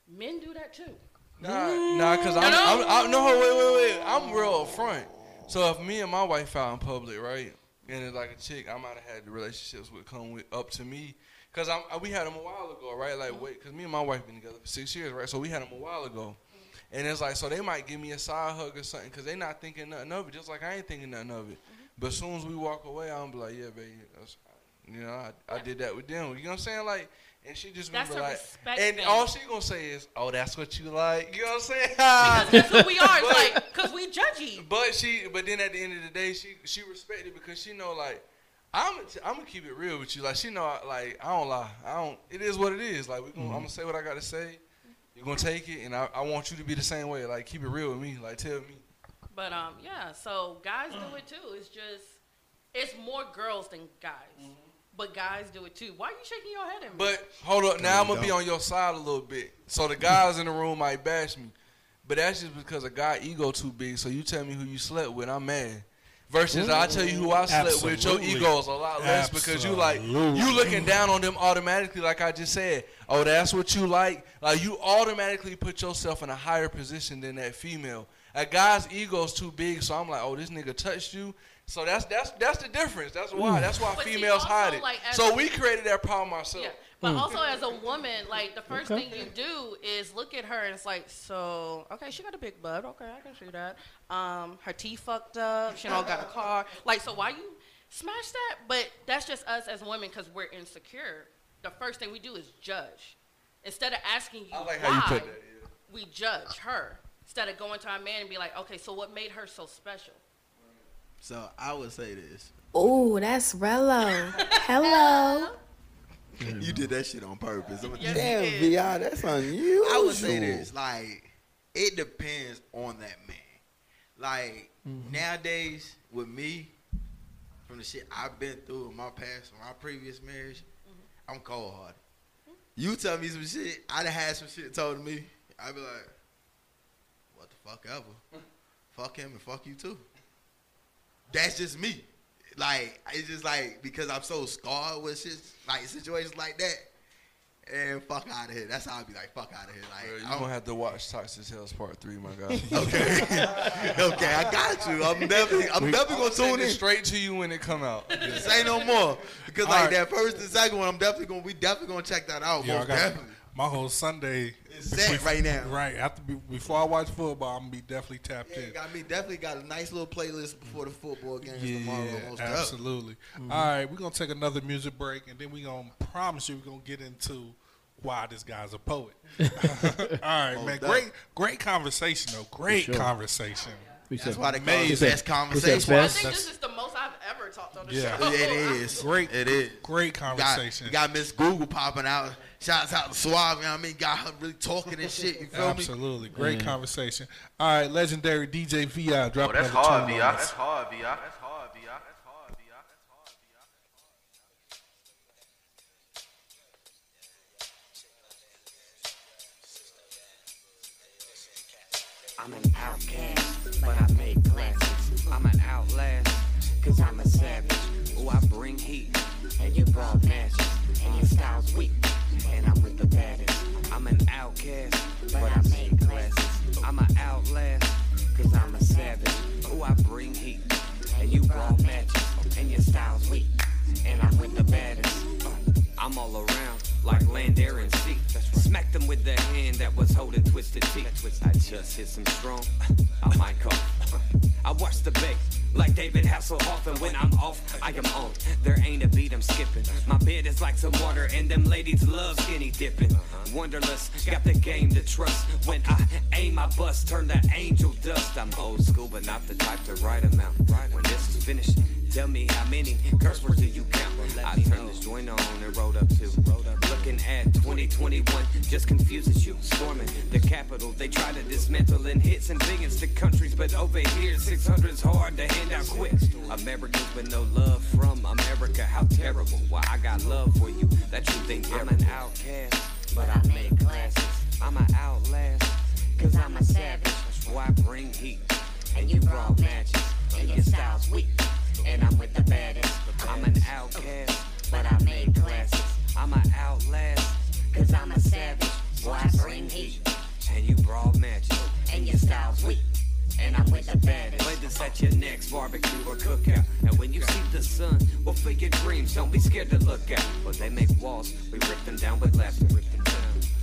men do that too. Nah, nah, cause I'm, No, I'm, no. I'm no, wait, wait, wait. I'm real upfront. So if me and my wife out in public, right, and it's like a chick I might have had the relationships would come with up to me, cause I'm, we had them a while ago, right? Like wait, cause me and my wife been together for six years, right? So we had them a while ago, and it's like so they might give me a side hug or something, cause they not thinking nothing of it, just like I ain't thinking nothing of it. But as soon as we walk away, I'm be like, yeah, baby, that's, you know, I, I did that with them. You know what I'm saying? Like. And she just That's be a like, respect and thing. all she gonna say is, "Oh, that's what you like." You know what I'm saying? Because that's who we are. It's But- like, because we judgy. But she, but then at the end of the day, she she respected because she know like I'm I'm gonna keep it real with you. Like she know like I don't lie. I don't. It is what it is. Like we gonna, mm-hmm. I'm gonna say what I gotta say. You're gonna take it, and I, I want you to be the same way. Like keep it real with me. Like tell me. But um, yeah. So guys do mm. it too. It's just, it's more girls than guys. Mm-hmm. But guys do it too. Why are you shaking your head at me? But hold up, now I'm gonna be on your side a little bit. So the guys in the room might bash me, but that's just because a guy ego too big. So you tell me who you slept with, I'm mad. Versus I tell you who I slept with, your Absolutely. ego's a lot less because you like you looking down on them automatically, like I just said. Oh, that's what you like. Like you automatically put yourself in a higher position than that female. A guy's ego's too big, so I'm like, oh, this nigga touched you. So that's that's that's the difference. That's why. That's why But see, females also, hide it. like, so a- we created that problem ourselves. Yeah. But also as a woman, like the first Okay. thing you do is look at her and it's like, so okay, she got a big butt. Okay, I can see that. Um, her teeth fucked up. She don't got a car. Like, so why you smash that? But that's just us as women because we're insecure. The first thing we do is judge. Instead of asking you I like why, how you put that. we judge her. Instead of going to our man and be like, okay, so what made her so special? So I would say this. Ooh, that's Rello. Hello. You did that shit on purpose. I'm gonna Yes, Damn, you VR, that's unusual. I would say this, like, it depends on that man. Like mm-hmm. nowadays, with me, from the shit I've been through in my past, my previous marriage, mm-hmm. I'm cold hearted. You tell me some shit, I'd have had some shit told to me. I'd be like, what the fuck ever. fuck him and fuck you too. That's just me. Like, it's just like, because I'm so scarred with shit, like situations like that. And fuck out of here. That's how I'd be like, fuck out of here. Like, Bro, I you don't- gonna have to watch Toxic Tales Part Three, my guy. okay, okay, I got you. I'm definitely, I'm We- definitely gonna send tune it in. straight to you when it come out. Say no more, because All like right. that first and second one, I'm definitely gonna, we definitely gonna check that out. Yeah, most got definitely. My whole Sunday It's set right now. Right after before I watch football, I'm gonna be definitely tapped Yeah, in. got me definitely got a nice little playlist before the football games Yeah, tomorrow. Most definitely. absolutely. Mm-hmm. All right, we're gonna take another music break, and then we're gonna promise you we're gonna get into why this guy's a poet. All right, Most man. definitely. Great, great conversation though. Great sure. conversation. We That's why they call it the best we said conversation. I best. think this is the most I've ever talked on the Yeah. show. It is. Great- It is. great You got- conversation. You got, Miss Google popping out. Shouts out to Suave. You know what I mean? Got her really talking and shit. You feel me? Absolutely, great conversation. All right, legendary DJ Vi, oh, drop Oh, that's hard, Vi. That's hard, Vi. That's hard, Vi. That's hard, Vi. That's hard, Vi. I'm an outcast, but I make classes. I'm an outlast, cause I'm a savage. Oh, I bring heat, and you brought matches, and your style's weak, and I'm with the baddest. I'm an outcast, but I make classes. I'm an outlast, cause I'm a savage. Oh, I bring heat, and you brought matches, and your style's weak, and I'm with the baddest. Uh, I'm all around like Lander and C. Smacked them with the hand that was holding twisted teeth. I just hit some strong. I might call. I watch the bay like David Hasselhoff, and when I'm off, I am on. There ain't a beat I'm skipping. My bed is like some water, and them ladies love skinny dipping. Wonderless, got the game to trust. When I aim my bust, turn to angel dust. I'm old school, but not the type to write 'em out. When this is finished, tell me how many curse words do you count? I turn this joint on and rolled up to. Looking at 2021, just confuses you. Storming the capital, they try to dismantle in hits and billions to countries, but over here 600's hard to hand out quick. Americans with no love from America, how terrible. Why I got love for you, that you think I'm an outcast, but I make classes. I'm an outlast, cause I'm a savage. Why I bring heat, and you brawl matches, and your style's weak, and I'm with the baddest. I'm an outcast, but I made classes. I'm an outlast, cause I'm a savage. Why I bring heat, and you brawl matches, and your style's weak. And I'm with the baddest. Play this at your next barbecue or cookout. And when you see the sun, well, for your dreams, don't be scared to look out. Well, they make walls, we rip them down with laughter.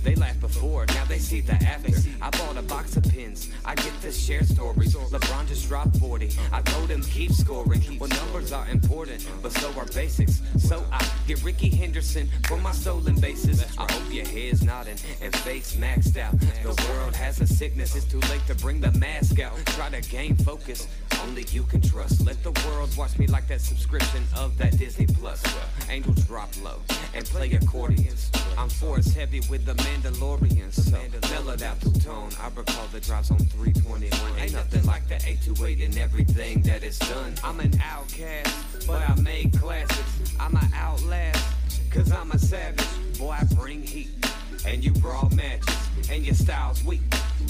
They laughed before, now they see the after. I bought a box of pins, I get to share stories. LeBron just dropped 40, I told him keep scoring. Well, numbers are important, but so are basics. So I get Rickey Henderson for my stolen bases. I hope your head's nodding and face maxed out. The world has a sickness, it's too late to bring the mask out. Try to gain focus, only you can trust. Let the world watch me like that subscription of that Disney Plus. Angels drop low and play accordions. I'm force heavy with the Mandalorian, so mellowed out two tone. I recall the drops on 321. Ain't nothing like the 828 and everything that is done. I'm an outcast, but I make classics. I'm an outlast, cause I'm a savage. Boy, I bring heat, and you brawl matches, and your style's weak.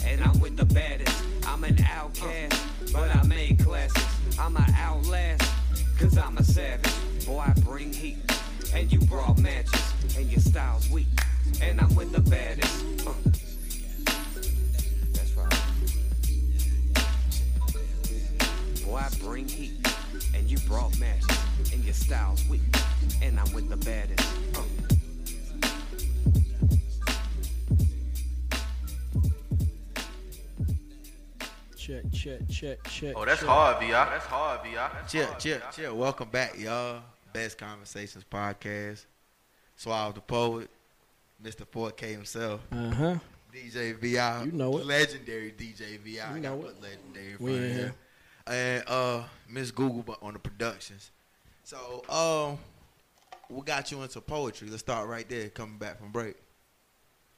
And I'm with the baddest. I'm an outcast, but I make classics. I'm an outlast, cause I'm a savage. Boy, I bring heat, and you brawl matches, and your style's weak. And I'm with the baddest. Uh. That's right. Boy, I bring heat, and you brought matches, and your style's weak. And I'm with the baddest. Uh. Check, check, check, check. Oh, that's check. hard, Vi. That's hard, Vi. That's Chill, hard, chill, chill. Welcome back, y'all. Best Conversations Podcast. Suave the Poet, Mr. 4K himself, Uh huh. DJ VI. You know it. Legendary DJ VI. You I know got it. legendary in We front in here. him. And uh, Miss Google but on the productions. So, um, we got you into poetry. Let's start right there, coming back from break.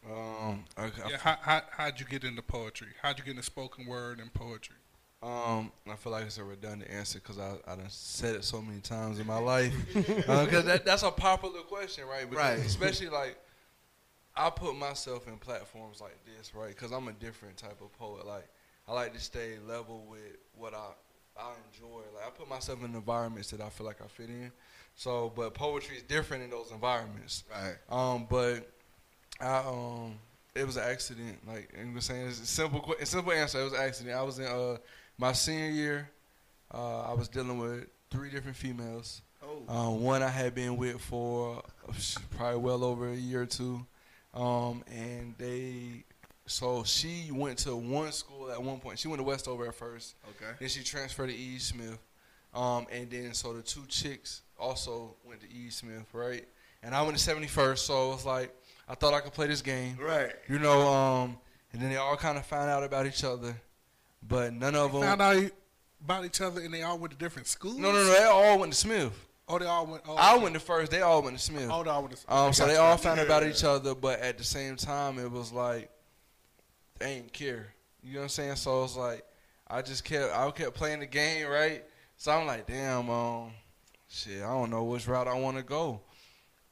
Um, okay. Yeah, how, how, how'd you get into poetry? How'd you get into spoken word and poetry? Um, I feel like it's a redundant answer because I I done said it so many times in my life. Because that that's a popular question, right? Because Right. Especially like I put myself in platforms like this, right? Because I'm a different type of poet. Like I like to stay level with what I I enjoy. Like I put myself in environments that I feel like I fit in. So, but poetry is different in those environments. Right. Um, but I um, it was an accident. Like I'm just saying, it's a simple, a simple answer. It was an accident. I was in uh my senior year. Uh, I was dealing with three different females. Oh. Um, one I had been with for uh, probably well over a year or two, um, and they. So she went to one school at one point. She went to Westover at first. Okay. Then she transferred to E. Smith, um, and then so the two chicks also went to E. Smith, right? And I went to 71st, so it was like I thought I could play this game, Right. You know, um, and then they all kind of found out about each other, but none of them. Found out about each other and they all went to different schools? No, no, no. They all went to Smith. Oh, they all went. Oh, I okay. went to first. They all went to Smith. Oh, they all went to- Um, so they all found out about each other, but at the same time, it was like they ain't care. You know what I'm saying? So it's like I just kept I kept playing the game, right? So I'm like, damn, um, shit, I don't know which route I want to go.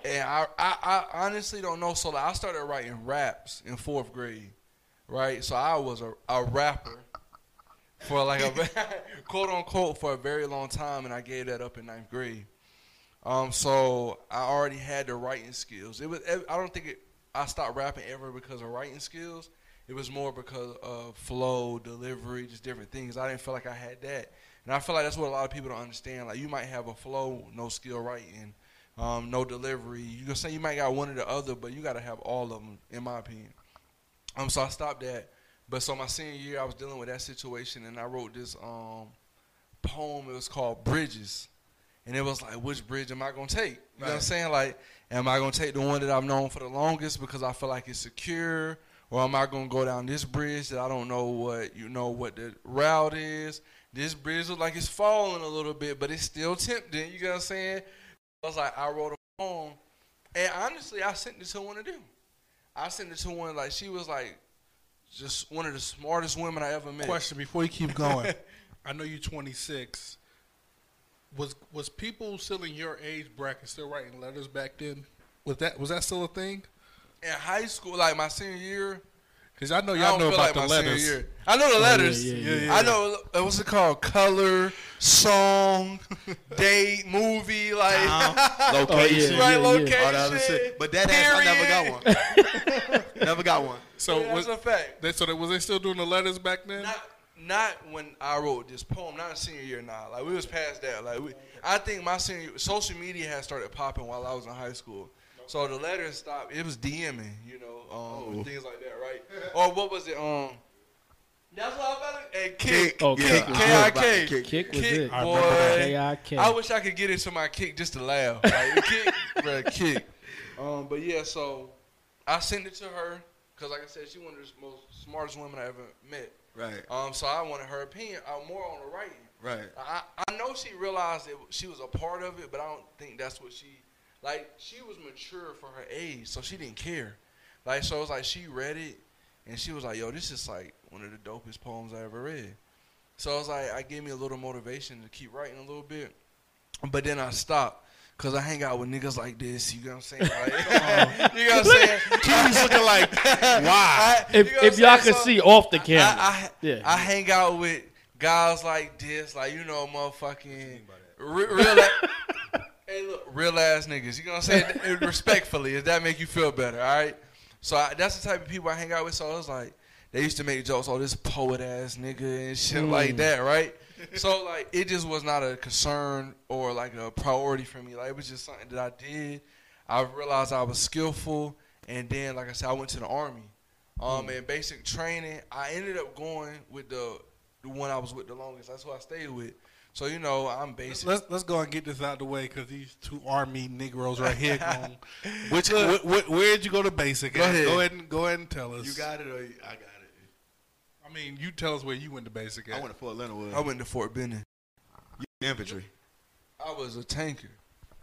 And I, I, I honestly don't know. So like, I started writing raps in fourth grade, right? So I was a, a rapper for like a quote unquote for a very long time, and I gave that up in ninth grade. Um, so I already had the writing skills. It was I don't think it, I stopped rapping ever because of writing skills. It was more because of flow, delivery, just different things. I didn't feel like I had that, and I feel like that's what a lot of people don't understand. Like you might have a flow, no skill writing, um, no delivery. You can say you might got one or the other, but you got to have all of them, in my opinion. Um, so I stopped that. But so my senior year, I was dealing with that situation, and I wrote this um poem. It was called Bridges, and it was like, which bridge am I gonna take? You know what I'm saying? Like, am I gonna take the one that I've known for the longest because I feel like it's secure, or am I gonna go down this bridge that I don't know what you know what the route is? This bridge looks like it's falling a little bit, but it's still tempting. You know what I'm saying? I was like, I wrote a poem, and honestly, I sent it to one of them. I sent it to one like she was like just one of the smartest women I ever met. Question before you keep going. I know you're 26. Was was people still in your age bracket still writing letters back then? Was that was that still a thing? In high school, like my senior year, Because I know I y'all don't know about like the letters. year. I know the Oh, letters. yeah, yeah, yeah. I know uh, what's it called? Color, song, date, movie, like Time, location, right? yeah, yeah. Location, all the other shit. But that ass, I never got one. never got one. So Yeah, was that's a fact. They, so they, was they still doing the letters back then? Not, not when I wrote this poem. Not in senior year. Nah, like we was past that. Like we, I think my senior social media had started popping while I was in high school. So the letters stopped. It was DMing, you know, um, and things like that, right? or what was it? Um, that's what I'm about to. Hey, Kik, Oh, Kik, Kik was K it. I K, Kik. Kik was it. I boy. remember. K-I-K. I wish I could get into my Kik just to laugh. Like Kik, bro, Kik. Um, but yeah, so I sent it to her because, like I said, she one of the most smartest women I ever met. Right. Um, so I wanted her opinion uh, more on the writing. Right. I, I know she realized that she was a part of it, but I don't think that's what she like. She was mature for her age, so she didn't care. Like, so it was like she read it, and she was like, "Yo, this is like one of the dopest poems I ever read." So I was like, I gave me a little motivation to keep writing a little bit, but then I stopped. Cause I hang out with niggas like this, you know what I'm saying? Like, you know what I'm saying? Keely's looking like, why? If, if y'all can see off the camera, I, I, yeah. I hang out with guys like this, like you know, motherfucking re- real. hey, look, real ass niggas. You know what I'm saying? Respectfully, if that make you feel better, all right. So I, that's the type of people I hang out with. So I was like, they used to make jokes, oh, this poet ass nigga and shit Mm. like that, right? So like, it just was not a concern or like a priority for me. Like it was just something that I did. I realized I was skillful, and then like I said, I went to the army. Um, Mm. and basic training, I ended up going with the the one I was with the longest. That's who I stayed with. So you know, I'm basic. Let's let's go and get this out the way because these two army Negroes right here. Going, which wh- wh- where'd you go to basic? Go ahead. Go ahead and go ahead and tell us. You got it or I got it. I mean, you tell us where you went to basic. At. I went to Fort Leonard Wood. I went to Fort Benning. infantry. I was a tanker.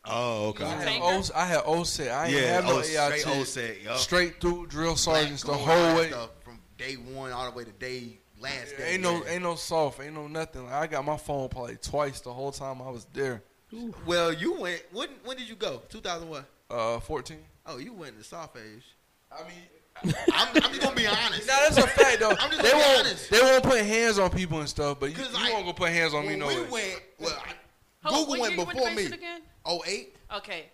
Oh, okay. I had, o, I had OSUT. I ain't Yeah, have no O- AIT. straight OSUT, yup. Straight through drill sergeants the whole way. stuff from day one all the way to day last day. Ain't no, yeah. ain't no soft, ain't no nothing. Like, I got my phone probably twice the whole time I was there. Well, you went. When when did you go? 2001. Uh, 14. Oh, you went in the soft age. I mean, I'm, I'm just gonna be honest. Nah, that's a fact though. I'm just they gonna won't, honest. they won't put hands on people and stuff, but you, 'Cause you I- won't go put hands on me when no we way. went, well, I, Hold on, Google what went year you before to me. basic again? Oh eight. Okay.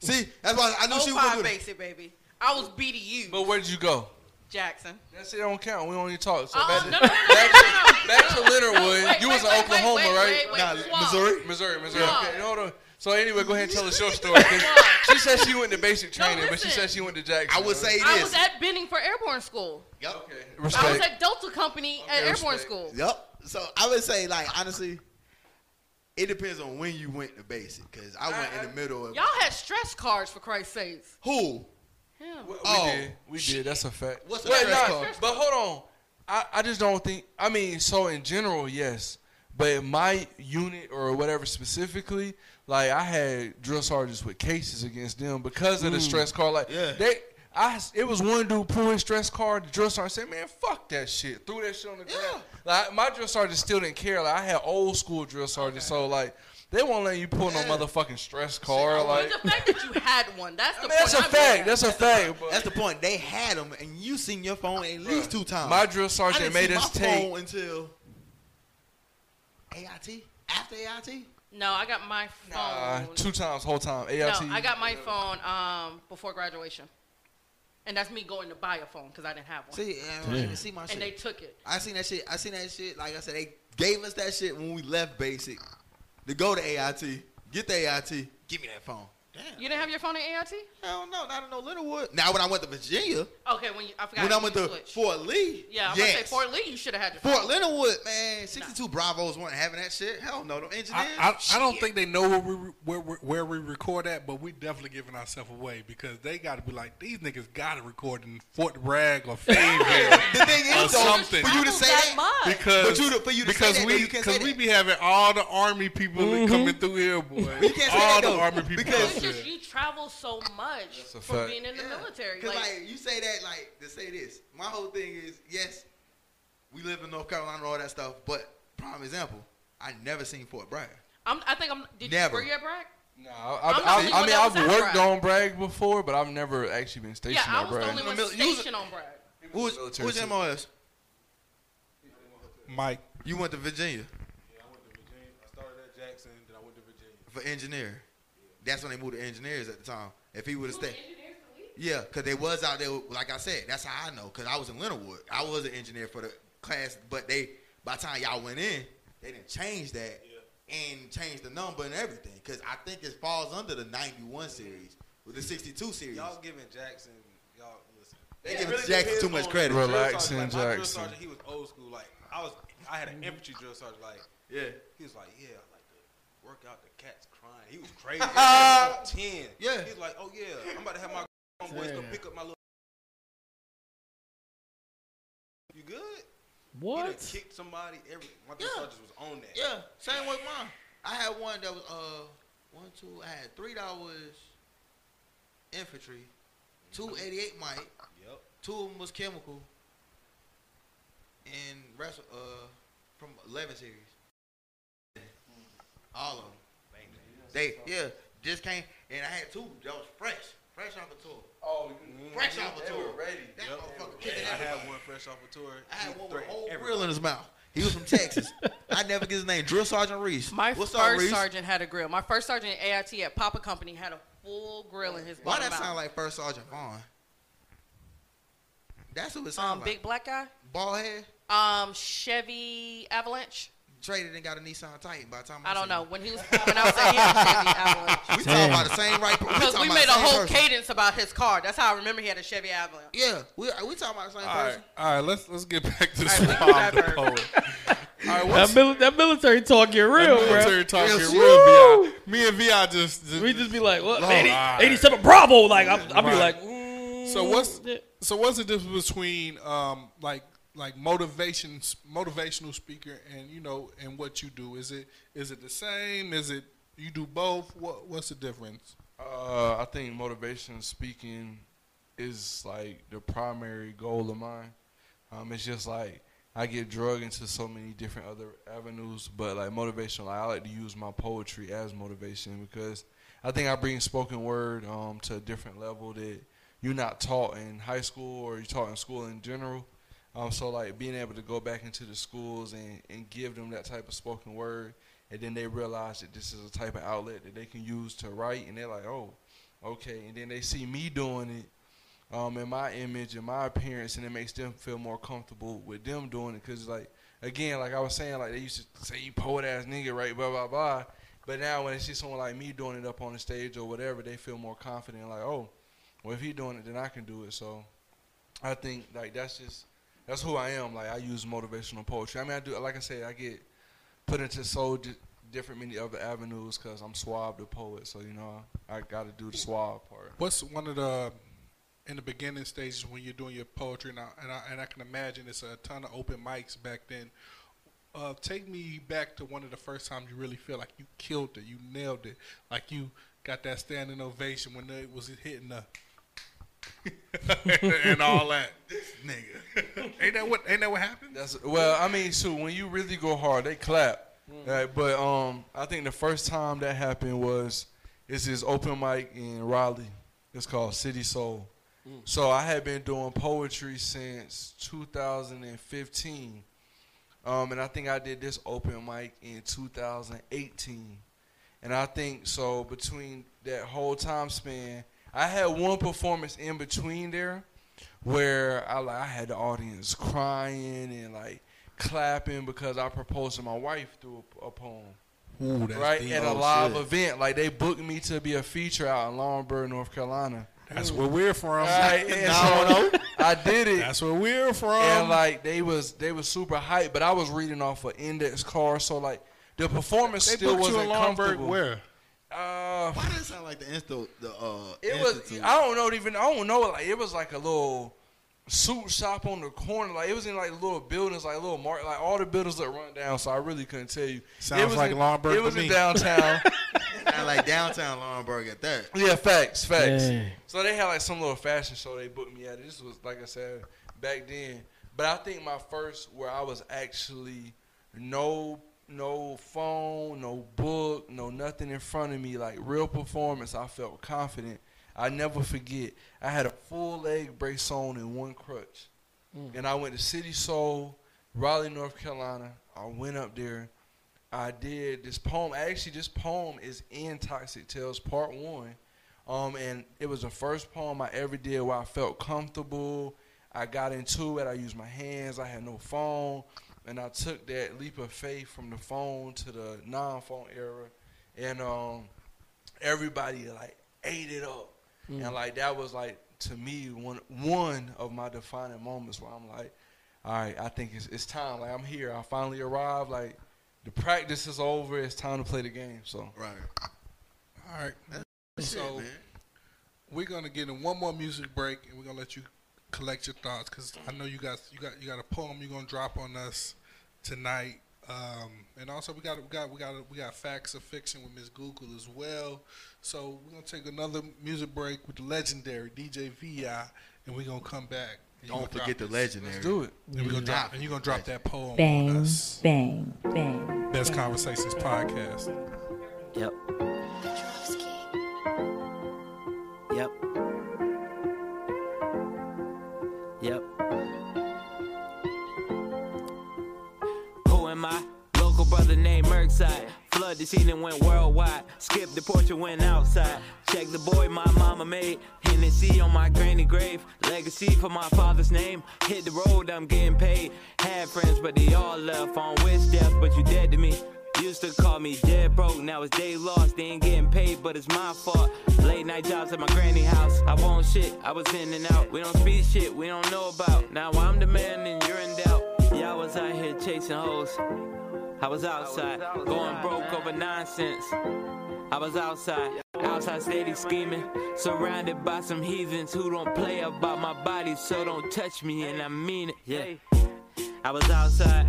See, that's why I knew she Oh was five gonna do oh it. basic, baby. I was BDU. But where did you go? Jackson. That's it. Don't count. We don't even talk. So Uh-uh, back, to, no, no, no, back, no, to, no, no. back to Leonard Wood. Wait, you wait, was in wait, Oklahoma, wait, right? wait, wait, Nah, swap. Missouri. Missouri, Missouri. Yeah. Okay, hold on. So anyway, go ahead and tell us your story. 'cause she said she went to basic No, training, but she listen. said she went to Jackson. I would say this. I was at Benning for airborne school. Yep. Okay. I was at Delta Company at Okay, airborne respect. school. Yep. So I would say, like honestly, it depends on when you went to basic. Cause I went in the middle of Y'all had stress cards for Christ's sakes. who? Him. We, we Oh, did. We did. That's a fact. What's a Wait, stress nah, card? But hold on. I, I just don't think. I mean, so in general, yes. But in my unit or whatever specifically, like I had drill sergeants with cases against them because of the mm. stress card. Like Yeah. they, I it was one dude pulling stress card. The drill sergeant said, "Man, fuck that shit." Threw that shit on the ground. Like my drill sergeant still didn't care. Like I had old school drill sergeants, so like they won't let you pull no motherfucking stress card. Like the fact that you had one, that's the I mean, that's a point I'm fact. getting That's at. a fact. But That's the point. They had them, and you seen your phone at least two times. my drill I sergeant didn't made see us my take. phone until AIT. After AIT. No, I got my phone. Uh, two times whole time. AIT. No, I got my phone um, before graduation. And that's me going to buy a phone because I didn't have one. See, I don't even see my shit. and they took it. I seen that shit. I seen that shit. Like I said, they gave us that shit when we left basic to go to AIT, get the AIT, give me that phone. You didn't have your phone in AIT? Hell no, not in no Littlewood. Now when I went to Virginia, Okay, when you, I forgot. when I went to switched. Fort Lee, Yeah, I'm yes. gonna say Fort Lee. You should have had your Fort phone. Littlewood, man, 62 Bravos weren't having that shit. Hell no, them engineers. I, I, I don't think they know where we where, we- where we record at, but we definitely giving ourselves away because they got to be like these niggas got to record in Fort Bragg or Fayetteville The thing is, though, something. for you to say that, because but you to, for you to because say that, we though, you can't say because we be having all the army people Mm-hmm. coming through here, boy. You can't say all that, the army people. because- out It's there. Just you travel so much from fact. being in the military. Because Like, like, you say that like to say this. My whole thing is yes, we live in North Carolina and all that stuff. But prime example, I never seen Fort Bragg. I'm, I think I'm. Did Never. you were you at Bragg? No, I, I'm I, only I, I one mean, I've worked Bragg. on Bragg before, but I've never actually been stationed Yeah, I at was the Bragg. only one mil- was- stationed on Bragg. Who's Military who's too. MOS? Mike. You went to Virginia Yeah, I went to Virginia. I started at Jackson, then I went to Virginia. for engineer. That's when they moved to engineers at the time. If he would have stayed. Yeah, because they was out there. Like I said, that's how I know. Because I was in Leonard Wood. I was an engineer for the class, but they by the time y'all went in, they didn't change that and change the number and everything. Because I think it falls under the '91 series with the '62 series. Y'all giving Jackson, y'all listen. They It giving really Jackson too much credit. the drill Relaxing sergeant. Like, my drill Jackson. sergeant, he was old school. Like I was, I had an infantry drill sergeant. Like Yeah. he was like, yeah, I like to work out the cats crying. He was crazy. He was Ten. Yeah. He's like, oh yeah, I'm about to have my boys go pick up my little. You good? What? He done What? kicked somebody. Every my drill Yeah. sergeant was on that. Yeah, same with mine. I had one that was uh one, two. I had three that was infantry, two eighty eight 88 Mike, Yep. two of them was chemical, and rest uh from 11 series. All of them. They yeah just came and I had two that was fresh, fresh off the tour. Oh, Fresh off the tour. were ready. That Yep. motherfucker Yeah, kicking I had one fresh off a tour. I had one with a threatened whole everybody. grill in his mouth. He was from Texas. I never get his name. Drill Sergeant Reese. My What's first up, Reese? sergeant had a grill. My first sergeant at AIT at Papa Company had a full grill in his mouth. Why bottom that sound like First Sergeant Vaughn? That's who it sounds um, like. big black guy. Bald head. Um, Chevy Avalanche. Traded and got a Nissan Titan by the time I I don't know when he was when I was at him, Chevy Avalanche. We talking about the same right. We Because talking we made a whole person. cadence about his car. That's how I remember he had a Chevy Avalanche. Yeah, we we talking about the same All right, person. all right. Let's let's get back to All right, we can the poet. All right, That, mil- that military talk get real, bro. military talk Real here? Real Vi. Me and Vi just, just We just be like, what? Lord, 80, all right. 87 Bravo. Like, I'm, I'll be like, mm, So what's so what's the difference between um like like motivation motivational speaker and you know and what you do? Is it is it the same? Is it you do both? What what's the difference? Uh, I think motivation speaking is like the primary goal of mine. Um, it's just like I get drug into so many different other avenues, but like motivational, I like to use my poetry as motivation because I think I bring spoken word um, to a different level that you're not taught in high school or you're taught in school in general. Um, so like being able to go back into the schools and, and give them that type of spoken word, and then they realize that this is a type of outlet that they can use to write, and they're like, oh, okay, and then they see me doing it, um, in my image and my appearance, and it makes them feel more comfortable with them doing it, cause like again, like I was saying, like they used to say you poet ass nigga, right, blah blah blah, but now when they see someone like me doing it up on the stage or whatever, they feel more confident, like oh, well if he doing it, then I can do it. So I think like that's just that's who I am. Like I use motivational poetry. I mean, I do like I say, I get put into so di- different many other avenues because I'm Suave the poet. So you know, I got to do the Suave part. What's one of the in the beginning stages when you're doing your poetry now, and I, and I can imagine it's a ton of open mics back then. Uh, take me back to one of the first times you really feel like you killed it, you nailed it, like you got that standing ovation when it was hitting the and all that. Nigga, ain't that what ain't that what happened? That's well, I mean, so when you really go hard, they clap. Right? But um, I think the first time that happened was it's this open mic in Raleigh. It's called City Soul. So I had been doing poetry since 2015, um, and I think I did this open mic in 2018. And I think so between that whole time span, I had one performance in between there where I like I had the audience crying and like clapping because I proposed to my wife through a, a poem. Ooh, that's right at a Oh, live shit. event. Like they booked me to be a feature out in Laurinburg, North Carolina. That's where we're from. Right, No, so. I did it. That's where we're from. And like they was they was super hyped, but I was reading off an index card, so like the performance They still wasn't in Laurinburg comfortable. where? Uh, Why does it sound like the insta the uh? it was Institute? I don't know even I don't know like it was like a little suit shop on the corner like it was in like little buildings like little market like all the buildings that run down so I really couldn't tell you. Sounds it was like in, Laurinburg It was in me. downtown. Sound like downtown Laurinburg at that. Yeah, facts, facts. Dang. So they had like some little fashion show they booked me at. This was like I said back then. But I think my first where I was actually no no phone, no book, no nothing in front of me, like real performance. I felt confident. I never forget. I had a full leg brace on and one crutch, and I went to City Soul, Raleigh, North Carolina. I went up there. I did this poem. Actually, this poem is in Toxic Tales Part One, um, and it was the first poem I ever did where I felt comfortable. I got into it. I used my hands. I had no phone, and I took that leap of faith from the phone to the non-phone era, and um, everybody like ate it up, Mm. and like that was like to me one one of my defining moments where I'm like, all right, I think it's it's time. Like I'm here. I finally arrived. Like the practice is over. It's time to play the game. So right. All right. That's it, so man. we're gonna get in one more music break, and we're gonna let you collect your thoughts because I know you got you got you got a poem you're gonna drop on us tonight, um, and also we got we got we got we got facts of fiction with Miss Google as well. So we're gonna take another music break with the legendary DJ Vi, and we're gonna come back. you Don't forget the this. legendary. let's do it. And we're gonna drop and you're gonna drop that poem on Bang, us. bang, bang. Best Conversations podcast. Yep. Yep. Brother named Merkside. Flood the scene and went worldwide. Skip the porch and went outside. Check the boy my mama made. Hennessy on my granny grave. Legacy for my father's name. Hit the road, I'm getting paid. Had friends, but they all left on wish death, but you dead to me. Used to call me dead broke, now it's day lost. They ain't getting paid, but it's my fault. Late night jobs at my granny house. I want shit, I was in and out. We don't speak shit, we don't know about. Now I'm the man and you're in doubt. Y'all was out here chasing hoes. I was outside, going broke over nonsense. I was outside, outside steady scheming. Surrounded by some heathens who don't play about my body, so don't touch me, and I mean it. Yeah. I was outside.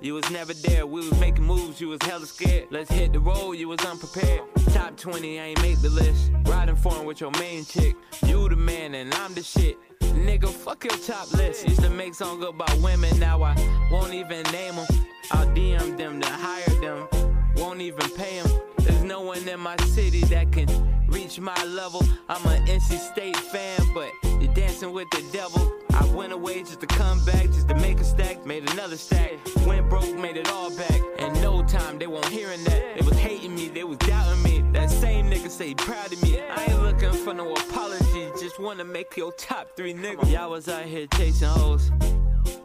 You was never there, we was making moves, you was hella scared. Let's hit the road, you was unprepared. Top 20, I ain't make the list. Riding foreign with your main chick. You the man and I'm the shit. Nigga, fuck your top list. Used to make songs about women, now I won't even name them. I'll DM them to hire them. Won't even pay them. There's no one in my city that can reach my level. I'm an NC State fan, but you're dancing with the devil. I went away just to come back, just to make a stack, made another stack. Went broke, made it all back. In no time, they won't hearing that. They was hating me, they was doubting me. That same nigga say proud of me. I ain't looking for no apology, just wanna make your top three niggas. Y'all was out here chasing hoes.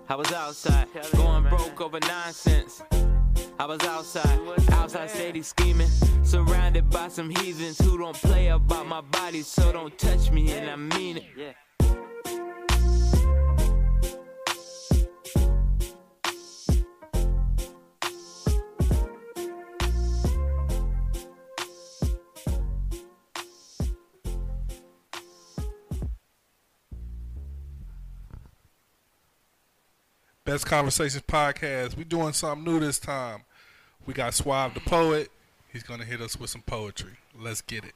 I was outside, going broke over nonsense. I was outside, outside steady scheming. Surrounded by some heathens who don't play about my body, so don't touch me, and I mean it. Best Conversations podcast. We doing something new this time. We got Suave the poet. He's gonna hit us with some poetry. Let's get it.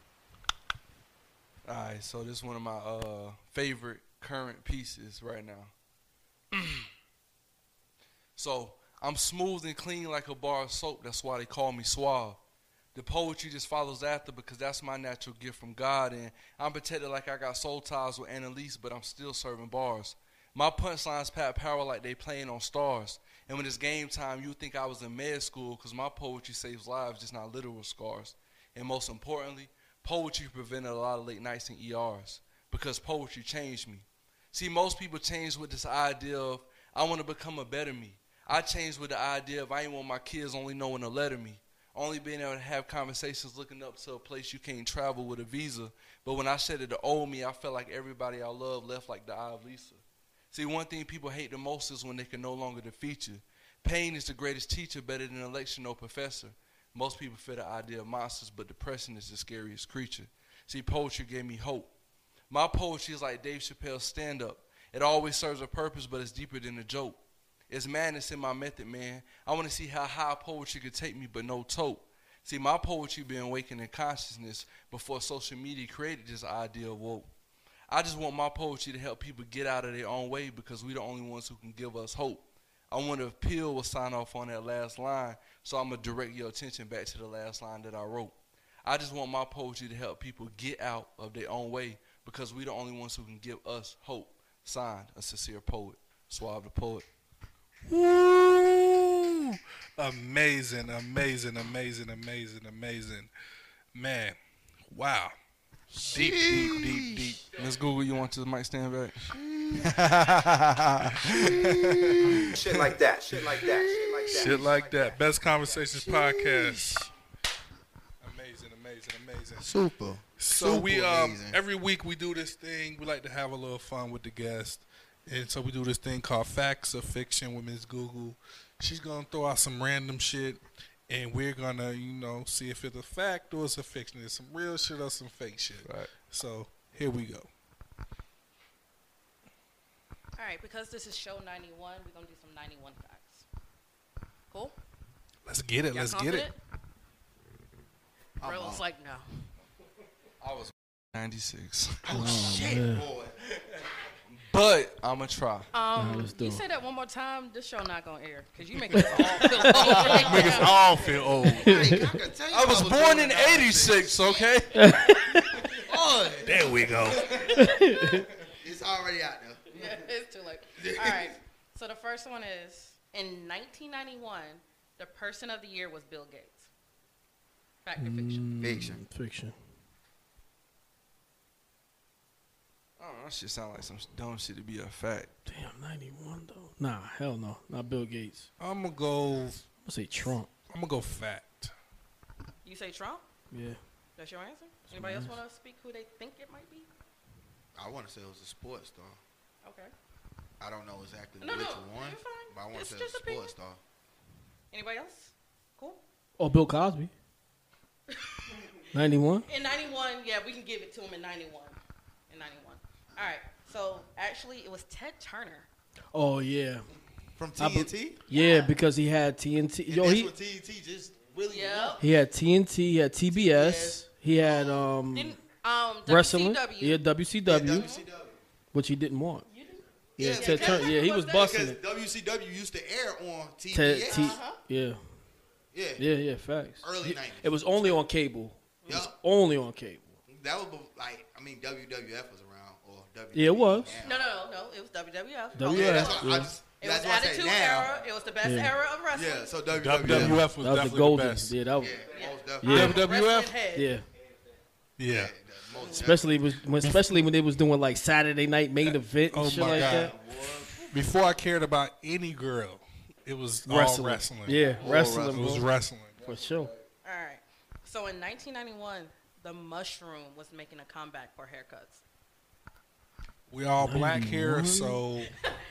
All right, so this is one of my uh, favorite current pieces right now. so I'm smooth and clean like a bar of soap. That's why they call me suave. The poetry just follows after because that's my natural gift from God, and I'm protected like I got soul ties with Annalise, but I'm still serving bars. My punchlines pack power like they playing on stars. And when it's game time, you think I was in med school because my poetry saves lives, just not literal scars. And most importantly, poetry prevented a lot of late nights in ERs because poetry changed me. See, most people change with this idea of, I want to become a better me. I changed with the idea of, I ain't want my kids only knowing a letter me. only being able to have conversations looking up to a place you can't travel with a visa. But when I said it to old me, I felt like everybody I love left like the eye of Lisa. See, one thing people hate the most is when they can no longer defeat you. Pain is the greatest teacher, better than election or professor. Most people fear the idea of monsters, but depression is the scariest creature. See, poetry gave me hope. My poetry is like Dave Chappelle's stand up. It always serves a purpose, but it's deeper than a joke. It's madness in my method, man. I want to see how high poetry could take me, but no tote. See, my poetry been awakening consciousness before social media created this idea of woke. I just want my poetry to help people get out of their own way because we're the only ones who can give us hope. I wonder if Peel will sign off on that last line, so I'm gonna direct your attention back to the last line that I wrote. I just want my poetry to help people get out of their own way because we're the only ones who can give us hope. Signed, a sincere poet, Suave the poet. Woo! Amazing, amazing, amazing, amazing, amazing. Man, wow. Deep, deep, deep, deep. Miss Google, you want to the mic stand back? Shit like that. Shit like that. Shit like that. Shit like that. Best Conversations podcast. Amazing, amazing, amazing. Super. So Super we um amazing. every week we do this thing. We like to have a little fun with the guest, and so we do this thing called Facts or Fiction with Ms. Google. She's gonna throw out some random shit, and we're gonna you know see if it's a fact or it's a fiction. It's some real shit or some fake shit. Right. So here we go. All right, because this is show 91, we're going to do some 91 facts. Cool? Let's get it. Y'all Let's get it. confident? Rel's like, no. I was 96. Oh, oh shit, man. boy. But I'm going to try. Um, let's do you it. say that one more time, this show not going to air. Because you making us all feel old. right Make us now. all feel old. I was born in 86, okay? Boy. There we go. It's already out there. Yeah, it's too late. All right. So the first one is in 1991, the person of the year was Bill Gates. Fact or fiction? Fiction. Fiction. I don't know, that shit sound like some dumb shit to be a fact. Damn, 91 though. Nah, hell no. Not Bill Gates. I'm gonna go. I'm gonna say Trump. I'm gonna go fact. You say Trump? Yeah. That's your answer? Anybody else want to speak who they think it might be? I want to say it was a sports star. Okay. I don't know exactly No, which no, one, you're fine. but I want to It's say it was just a sports star. Anybody else? Cool. Oh, Bill Cosby. 91. In 91, yeah, we can give it to him in 91. In 91. All right. So actually, it was Ted Turner. Oh yeah. From I be- TNT? yeah, because he had TNT. And Yo, he when TNT just really Yeah. he had TNT. He had TBS. He had um Didn't, um, wrestling. WCW. Yeah, WCW, Yeah, WCW. which he didn't want. Yeah, Yeah, Ted Ted Turner. Yeah, he was busting Because it. WCW used to air on TBS. Ted, T, Uh-huh. yeah, Yeah. yeah, yeah. Facts. Early 90s. It was only on cable. It was only on cable. That was like, I mean, WWF was around, WWE. Yeah, it was. No, no, no, no. It was WWF. WWF, oh, Yeah, that's what I just. It was That's what I say Attitude. Era. It was the best Yeah. era of wrestling. Yeah, so WWF WWF. was that was definitely the the golden. best. Yeah, that was. Yeah, most Yeah. WWF. Wrestling. Yeah, Yeah. Especially was when, especially when they was doing like Saturday night main event and Oh shit my like god. that. Before I cared about any girl, it was all Wrestling. wrestling. Yeah, All wrestling, It was wrestling. For sure. All right. So in 1991, the mushroom was making a comeback for haircuts. We all black here, so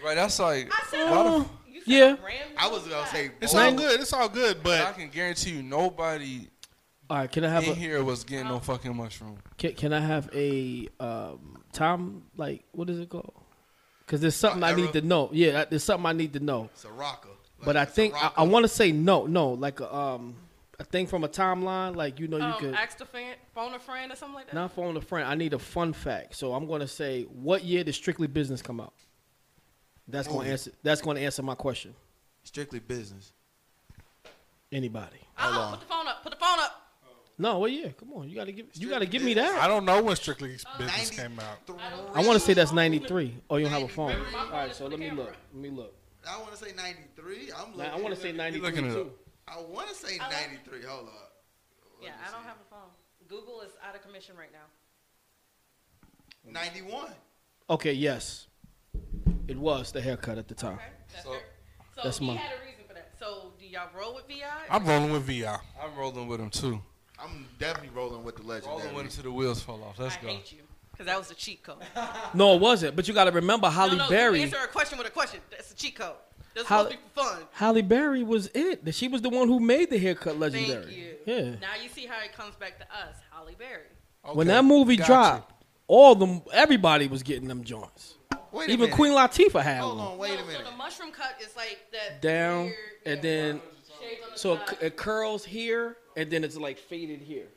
Right, that's like. I said, why the f- Yeah. I was gonna say, it's oh, all good. It's all good, but I but can guarantee you nobody All right, can I have in a here was getting no fucking mushroom. can, can I have a um time like what is it called? Because there's something I need to know. Yeah, there's something I need to know. it's a rocker. But I it's a think I, rocker. I want to say no, no, like a um a thing from a timeline, like you know you um, could ask a fan, phone a friend or something like that. not phone a friend. I need a fun fact, so I'm gonna say what year did Strictly Business come out? That's gonna Movie. answer. That's gonna answer my question. strictly business. Anybody? Hold on. put the phone up. Put the phone up. No, what year? Come on, you gotta give. You gotta give me that. I don't know when Strictly Business came out. I want to say that's 93. Oh, you don't have a phone. All right, so let me look. Let me look. I want to say 93. I'm looking. I want to say 93 too. Up. I want to say I like- 93. Hold up. Yeah, I don't have a phone. Google is out of commission right now. 91. Okay, yes, it was the haircut at the time. Okay, that's So- fair. So That's he my- had a reason for that. So do y'all roll with Vi? I'm rolling with Vi. I'm rolling with him too. I'm definitely rolling with the legendary. Rolling with him till the wheels fall off. Let's I go. hate you because that was a cheat code. No, it wasn't. But you got to remember, Halle no, no, Berry. You answer a question with a question. That's a cheat code. That's Halle- supposed to be fun. Halle Berry was it. She was the one who made the haircut legendary. Thank you. Yeah. Now you see how it comes back to us, Halle Berry. when that movie got dropped, all them everybody was getting them joints. Wait Even minute. Queen Latifah had Hold one. on, wait a So minute. the mushroom cut is like that Down weird, and yeah, then the so it, it curls here and then it's like faded here,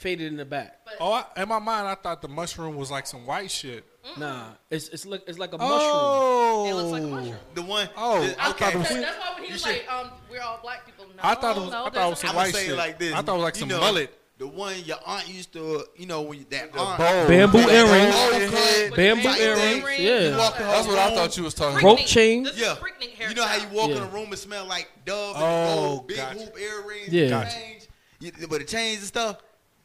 faded in the back. Oh, I, in my mind, I thought the mushroom was like some white shit. Nah, it's it's like it's like a Oh, It looks like a mushroom. The one. Oh, the- I okay. thought it was- That's, that's why when he You was should- like, um, we're all black people. No, I thought it was- no, I thought it was a- some I'm white shit. like this. I thought it was like You some know, mullet. The one your aunt used to, you know, when you, that aunt. bow. Bamboo earrings. bow Bamboo earrings, that. yeah. You walk in That's what I thought you was talking Rope about. chain. This Yeah. You know how you walk in Yeah. a room and smell like Dove Oh, and gold, big gotcha. hoop earrings, Yeah. and Gotcha. chains, you, with the chains and stuff.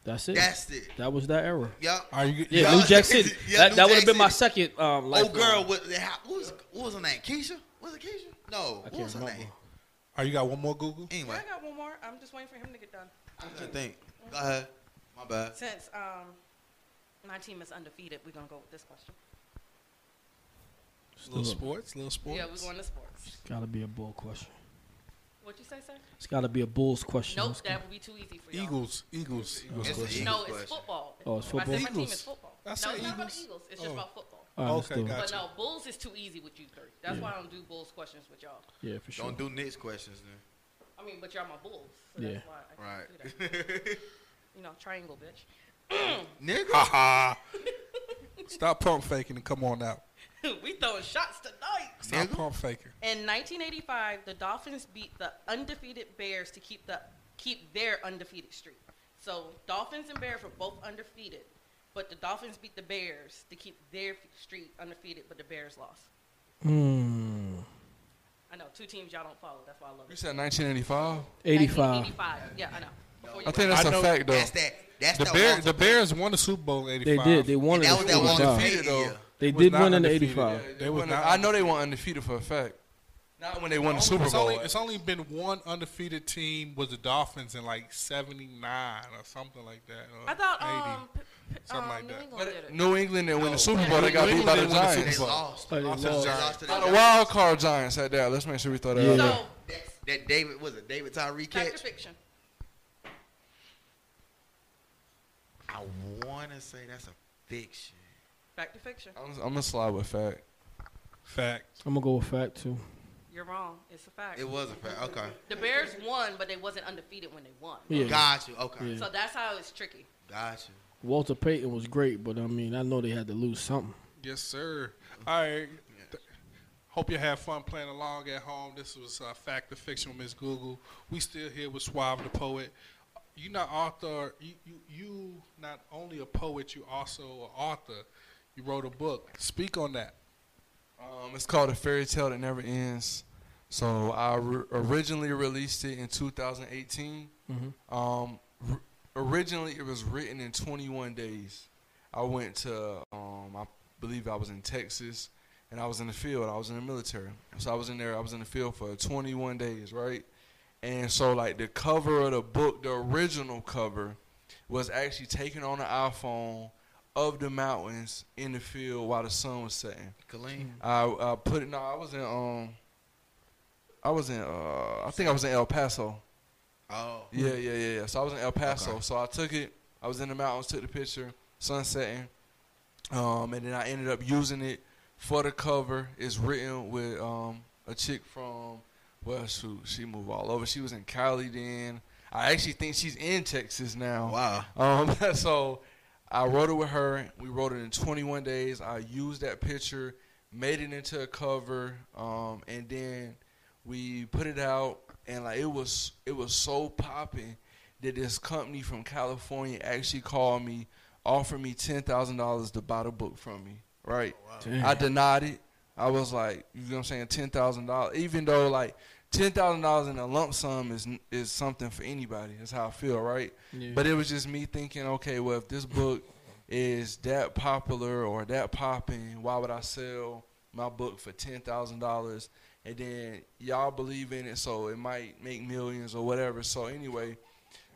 That's it. That's it. that was that era. Yup. Are you? Yeah, Yeah. New Jack City. Yeah, that New that would have been my second um, Oh, girl, what, what was what was her name? Keisha? Was it Keisha? No. I What was her remember. name? Are you got one more Google? Yeah, Anyway, I got one more. I'm just waiting for him to get done. I'm trying to think. Go ahead. My bad. Since um, my team is undefeated, we're gonna go with this question. Little sports, little sports. Yeah, we're going to sports. It's gotta be a bull question. What'd you say, sir? It's gotta be a Bulls question. Nope, that would be too easy for y'all. Eagles, Eagles, Eagles. It's question. No, it's football. Oh, it's If I football? said my team Eagles. is football. I no, said it's not about Eagles. the Eagles. It's Oh. just about football. All right, let's Okay, do it. got But no, Bulls is too easy with you three. That's Yeah. why I don't do Bulls questions with y'all. Yeah, for sure. Don't do Knicks questions then. I mean, but y'all my Bulls. So Yeah. why I Right. do that. You know, triangle, bitch. Nigga. Ha ha. Stop pump faking and come on out. we throwing shots tonight. Stop pump faking. In 1985, the Dolphins beat the undefeated Bears to keep the keep their undefeated streak. So Dolphins and Bears were both undefeated, but the Dolphins beat the Bears to keep their streak undefeated, but the Bears lost. Hmm. I know two teams y'all don't follow. That's why I love You it. said 1985. 85. 1985. Yeah, I know. Before I think that's I a know- fact though. That's that. That's The that Bears, the Bears won the Super Bowl in They did. They won That in was that one 85. undefeated year. They did win in the 85. They They was not I know they weren't undefeated for a fact. Not when they won the Super It's Bowl. only, it's only been one undefeated team was the Dolphins in like '79 or something like that. or I thought 80. um, p- p- Something um, like New that. England But did. New England didn't win the Super Bowl. They got beat by the didn't win the They Super Bowl. lost. They Lost the lost. They lost the the Giants. wild card Giants had that. Let's make sure we throw that Yeah. out there. So That, that David was it David Tyree fact catch? fiction? I want to say that's a fiction. Fact or fiction? I'm, I'm gonna slide with fact. Fact. I'm gonna go with fact too. You're wrong. It's a fact. It was a fact. Okay. The Bears won, but they wasn't undefeated when they won. Yeah. Got you. Okay. Yeah. So that's how it's tricky. Got you. Walter Payton was great, but I mean, I know they had to lose something. Yes, sir. All right. Th- Hope you have fun playing along at home. This was uh, Fact or Fiction with Miss Google. We still here with Suave the poet. You not author. You, you you not only a poet. You also an author. You wrote a book. Speak on that. Um, it's called A Fairy Tale That Never Ends. So I re- originally released it in 2018. Mhm. Um, r- originally it was written in 21 days. I went to, um, I believe I was in Texas, and I was in the field. I was in the military, so I was in there. I was in the field for 21 days, right? And so like the cover of the book, the original cover, was actually taken on an iPhone of the mountains in the field while the sun was setting. Colleen. I, I put it. No, I was in. Um, I was in. Uh, I think I was in El Paso. Oh. Yeah, yeah, yeah, yeah. So I was in El Paso. Okay. So I took it. I was in the mountains, took the picture, sun setting, um, and then I ended up using it for the cover. It's written with um, a chick from. Well, shoot, she moved all over. She was in Cali then. I actually think she's in Texas now. Wow. Um, so I wrote it with her. We wrote it in 21 days. I used that picture, made it into a cover, um, and then we put it out. And like it was, it was so popping that this company from California actually called me, offered me ten thousand dollars to buy the book from me. Right? Damn. I denied it. I was like, you know what I'm saying, ten thousand dollars. Even though like ten thousand dollars in a lump sum is is something for anybody. That's how I feel, right? Yeah. But it was just me thinking, okay, well, if this book is that popular or that popping, why would I sell my book for ten thousand dollars and then y'all believe in it, so it might make millions or whatever. So anyway,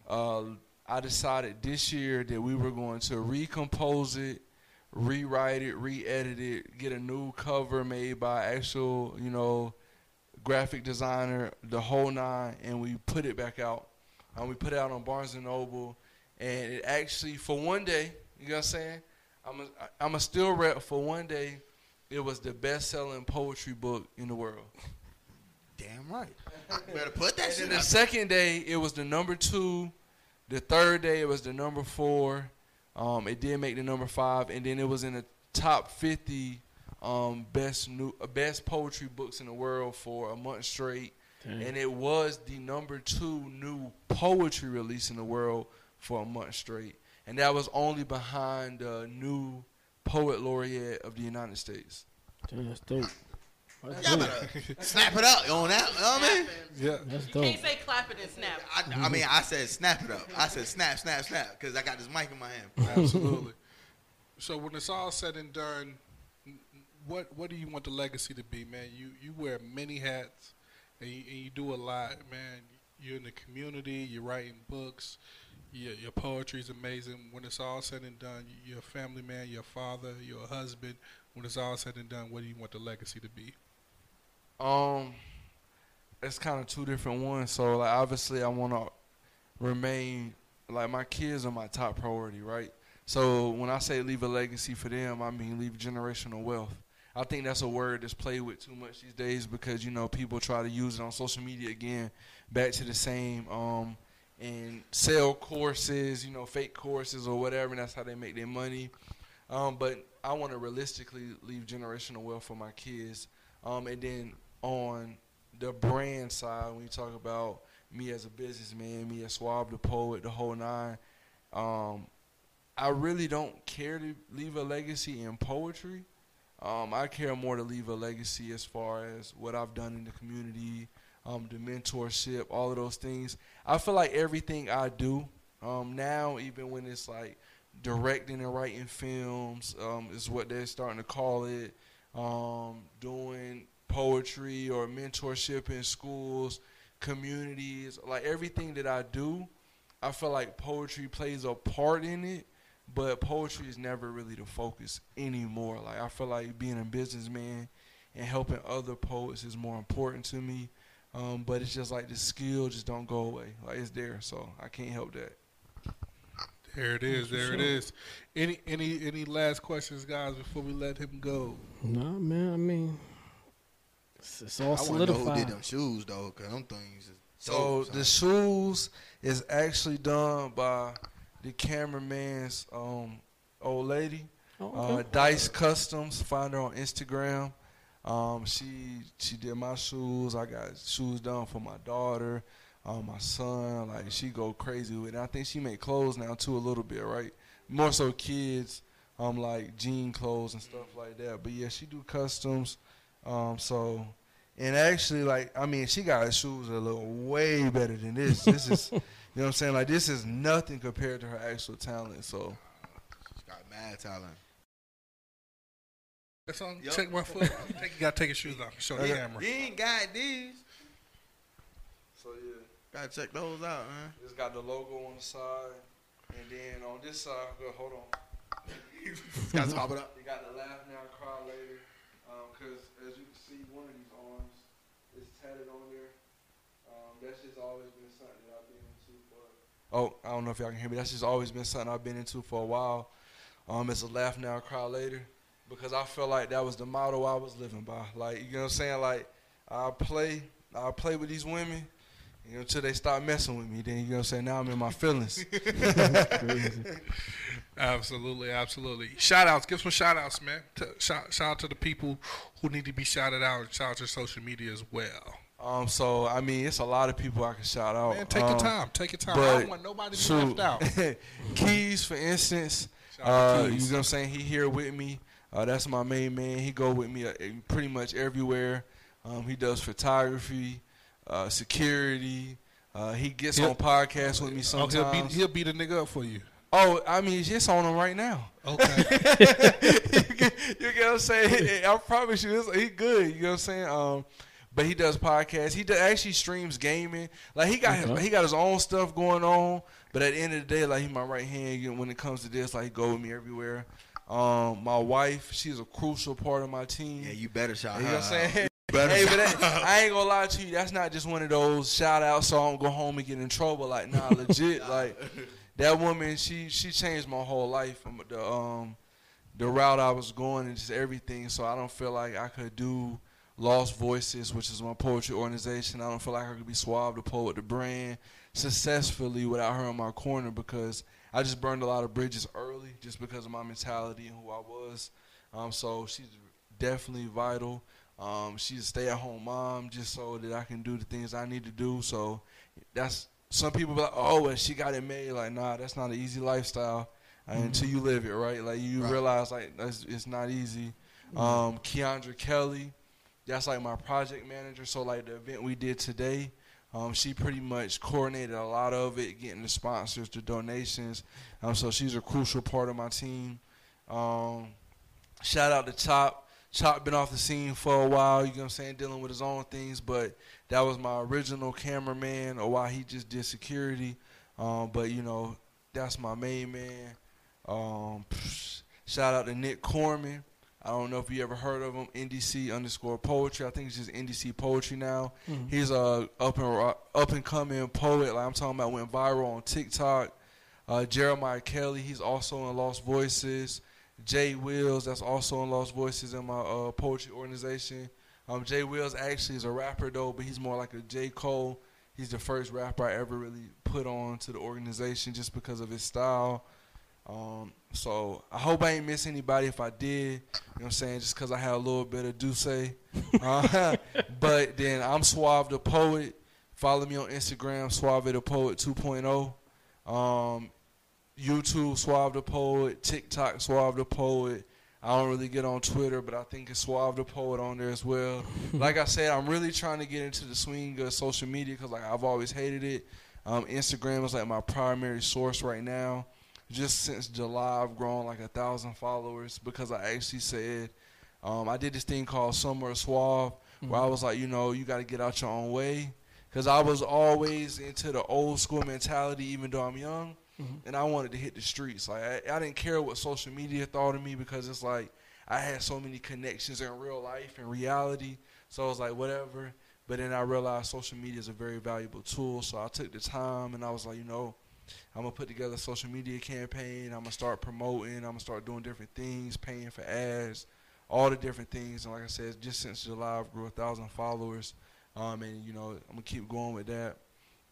uh, I decided this year that we were going to recompose it, rewrite it, re-edit it, get a new cover made by actual, you know, graphic designer, the whole nine, and we put it back out. And we put it out on Barnes and Noble, and it actually for one day, you know what I'm saying? I'm a, I'm a still rep for one day. It was the best-selling poetry book in the world. Damn right. Better put that And the second day, it was the number two. The third day, it was the number four. Um, it did make the number five, and then it was in the top fifty um, best new uh, best poetry books in the world for a month straight. Dang. And it was the number two new poetry release in the world for a month straight, and that was only behind the new poet laureate of the United States. Damn, that's dope. That's Y'all dope. better snap it up on that. You know what I mean? Yeah. That's You dope. can't say clap it and snap. I, I mean, I said snap it up. I said snap, snap, snap, because I got this mic in my hand. Absolutely. so when it's all said and done, n- what what do you want the legacy to be, man? You you wear many hats, and you, and you do a lot, man. You're in the community. You're writing books. Your your poetry is amazing. When it's all said and done, you're a family man. You're a father. You're a husband. When it's all said and done, what do you want the legacy to be? Um, it's kind of two different ones. So like, obviously, I want to remain like my kids are my top priority, right? So when I say leave a legacy for them, I mean leave generational wealth. I think that's a word that's played with too much these days because you know people try to use it on social media again, back to the same um, and sell courses, you know, fake courses or whatever, and that's how they make their money. Um, but I want to realistically leave generational wealth for my kids. Um, and then on the brand side, when you talk about me as a businessman, me as Suave the poet, the whole nine, um, I really don't care to leave a legacy in poetry. Um, I care more to leave a legacy as far as what I've done in the community, um, the mentorship, all of those things. I feel like everything I do um, now, even when it's like directing and writing films, um, is what they're starting to call it. Um, doing poetry or mentorship in schools, communities, like everything that I do, I feel like poetry plays a part in it, but poetry is never really the focus anymore. Like I feel like being a businessman and helping other poets is more important to me. Um, but it's just like the skill just don't go away. Like it's there, so I can't help that. There it is. There it sure. is. Any any any last questions, guys, before we let him go? Nah, man. I mean, it's, it's all I want to know who did them shoes though, cause them things. Is So dope, the shoes is actually done by the cameraman's um, old lady, Oh, uh. Dice Customs. Find her on Instagram. Um, she she did my shoes. I got shoes done for my daughter, uh, my son. Like she go crazy with it. I think she make clothes now too a little bit, right? More so kids, um, like jean clothes and stuff like that. But yeah, she do customs. Um, so and actually, like, I mean, she got shoes that look way better than this. This is, know what I'm saying? Like, this is nothing compared to her actual talent. So, She's got mad talent. That's on. Yup. Check one foot. Take, you gotta take your shoes off. Show the camera. You ain't got these. so yeah, Gotta check those out, man. it's got the logo on the side, and then on this side, go- hold on. Gotta top it up. You got the laugh now, cry later, because as you can see, one of these arms is tatted on there. Um, that's just always been something that I've been into for. Oh, I don't know if y'all can hear me. That's just always been something I've been into for a while. Um, it's a laugh now, cry later, because I felt like that was the motto I was living by. Like you know what I'm saying? Like I play, I play with these women. You know, until they start messing with me, then you know what I'm saying. Now I'm in my feelings. Absolutely, absolutely. Shout outs. Give some shout outs, man. Shout, shout out to the people who need to be shouted out. Shout out to social media as well. Um, so I mean, it's a lot of people I can shout out. Man, take your Um, time. Take your time. I don't want nobody to be left out. Keys, for instance, Shout out to uh, you know what I'm saying. He here with me. Uh, that's my main man. He go with me uh, pretty much everywhere. Um, he does photography, uh, security. Uh, he gets He'll- on podcasts with me Oh, sometimes. he'll beat, he'll beat a nigga up for you. Oh, I mean, it's just on him right now. Okay. you, get, you get what I'm saying? I promise you, it's, he good. You know what I'm saying? Um, but he does podcasts. He does, actually streams gaming. Like he got his, he got his own stuff going on. But at the end of the day, like he my right hand you know, when it comes to this. Like he go with me everywhere. Um, my wife, she's a crucial part of my team. Yeah, you better shout You know what I'm saying? Better hey, but that. I ain't gonna lie to you. That's not just one of those shout outs so I don't go home and get in trouble. Like, nah, legit. like that woman, she she changed my whole life. Um, The um the route I was going and just everything. So I don't feel like I could do Lost Voices, which is my poetry organization. I don't feel like I could be Suave the Poet, the brand, successfully without her in my corner because I just burned a lot of bridges early just because of my mentality and who I was. Um, so she's definitely vital. Um, she's a stay-at-home mom just so that I can do the things I need to do. So that's some people be like, oh, well, she got it made. Like, nah, that's not an easy lifestyle uh, until you live it, right? Like you Right. realize like that's it's not easy. Mhm. Um, Keandra Kelly, that's like my project manager. So like the event we did today, um, she pretty much coordinated a lot of it, getting the sponsors, the donations. Um, so she's a crucial part of my team. Um, shout out to Chop. Chop been off the scene for a while, you know what I'm saying, dealing with his own things, but that was my original cameraman or why he just did security. Um, but you know, that's my main man. Um, shout out to Nick Corman. I don't know if you ever heard of him. NDC underscore poetry. I think it's just NDC poetry now. Mhm. He's a up and up and coming poet. Like I'm talking about, went viral on TikTok. Uh, Jeremiah Kelly. He's also in Lost Voices. Jay Wills. That's also in Lost Voices in my uh, poetry organization. Um, Jay Wills actually is a rapper though, but he's more like a J Cole. He's the first rapper I ever really put on to the organization just because of his style. Um, so I hope I ain't miss anybody. If I did, you know what I'm saying, just because I had a little bit of do say. Uh, but then I'm Suave the Poet. Follow me on Instagram, Suave the Poet 2.0. Um, YouTube, Suave the Poet. TikTok, Suave the Poet. I don't really get on Twitter, but I think it's Suave the Poet on there as well. like I said, I'm really trying to get into the swing of social media because like I've always hated it. Um, Instagram is like my primary source right now. Just since July, I've grown like a thousand followers because I actually said um, I did this thing called Summer Suave, where I was like, you know, you got to get out your own way. Because I was always into the old school mentality, even though I'm young, Mhm. and I wanted to hit the streets. Like I, I didn't care what social media thought of me because it's like I had so many connections in real life and reality. So I was like, whatever. But then I realized social media is a very valuable tool. So I took the time and I was like, you know, I'm gonna put together a social media campaign. I'm gonna start promoting. I'm gonna start doing different things, paying for ads, all the different things. And like I said, just since July, I've grew a thousand followers. Um, and you know, I'm gonna keep going with that.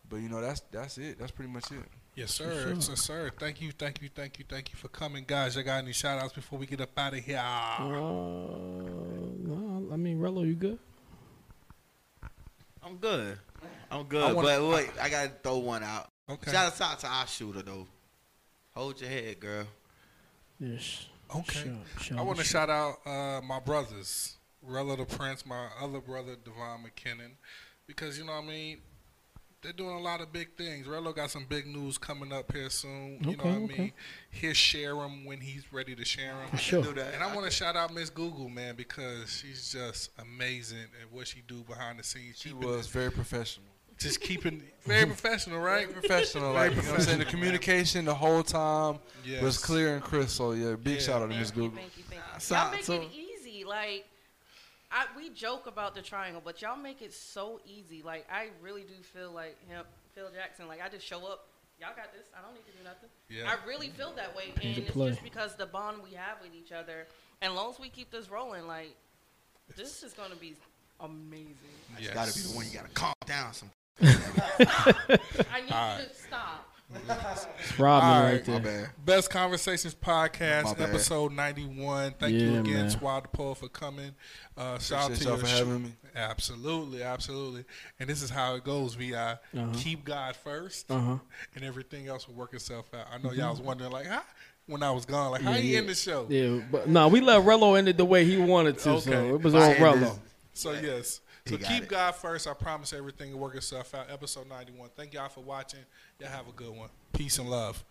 But you know, that's that's it. That's pretty much it. Yes, sir. Yes, sir. Thank you, thank you, thank you, thank you for coming, guys. I got any shout outs before we get up out of here? Uh, no, I mean, Rello, you good? I'm good. I'm good. Wanna- but wait, I gotta throw one out. Okay. Shout out to our shooter though. Hold your head, girl. Yes. Okay. Shout- I want to shout- shout out uh, my brothers, Rella the Prince, my other brother, Devon McKinnon, because, you know what I mean? They're doing a lot of big things. Rello got some big news coming up here soon. You know Okay, what I mean? He'll share them when he's ready to share them. For sure. do that. And I want to shout out Miss Google, man, because she's just amazing at what she do behind the scenes. She keeping was it- very professional. Just keeping very professional, right? Very professional. Very Like, you know what I'm saying? The communication the whole time Yes. was clear and crisp. So yeah, big Yeah, shout out to man. Miss Google. Thank you, thank you. So- y'all make so- it easy. Like, I, we joke about the triangle, but y'all make it so easy. Like, I really do feel like him, Phil Jackson. Like, I just show up. Y'all got this. I don't need to do nothing. Yeah. I really feel that way, and it's just because the bond we have with each other. And long as we keep this rolling, like, this is gonna be amazing. It's Yes. gotta be the one you gotta calm down some. I need All you right. to stop. It's Rodman All right, right, My there. bad. Best Conversations My Podcast, bad. episode 91. Thank you Yeah, again, man. Suave the Poet, for coming. Uh, shout out Appreciate to y'all your for having me. Absolutely, absolutely. And this is how it goes, Vi. Uh-huh. Keep God first, Uh huh. and everything else will work itself out. I know y'all was wondering, like, how, when I was gone, like, how Yeah, you yeah. end the show? Yeah, but no, we let Rello end it the way he wanted to, so Okay. it was I all end Rello. So, yes. So keep it. God first. I promise everything will work itself out. Episode 91. Thank y'all for watching. Y'all have a good one. Peace and love.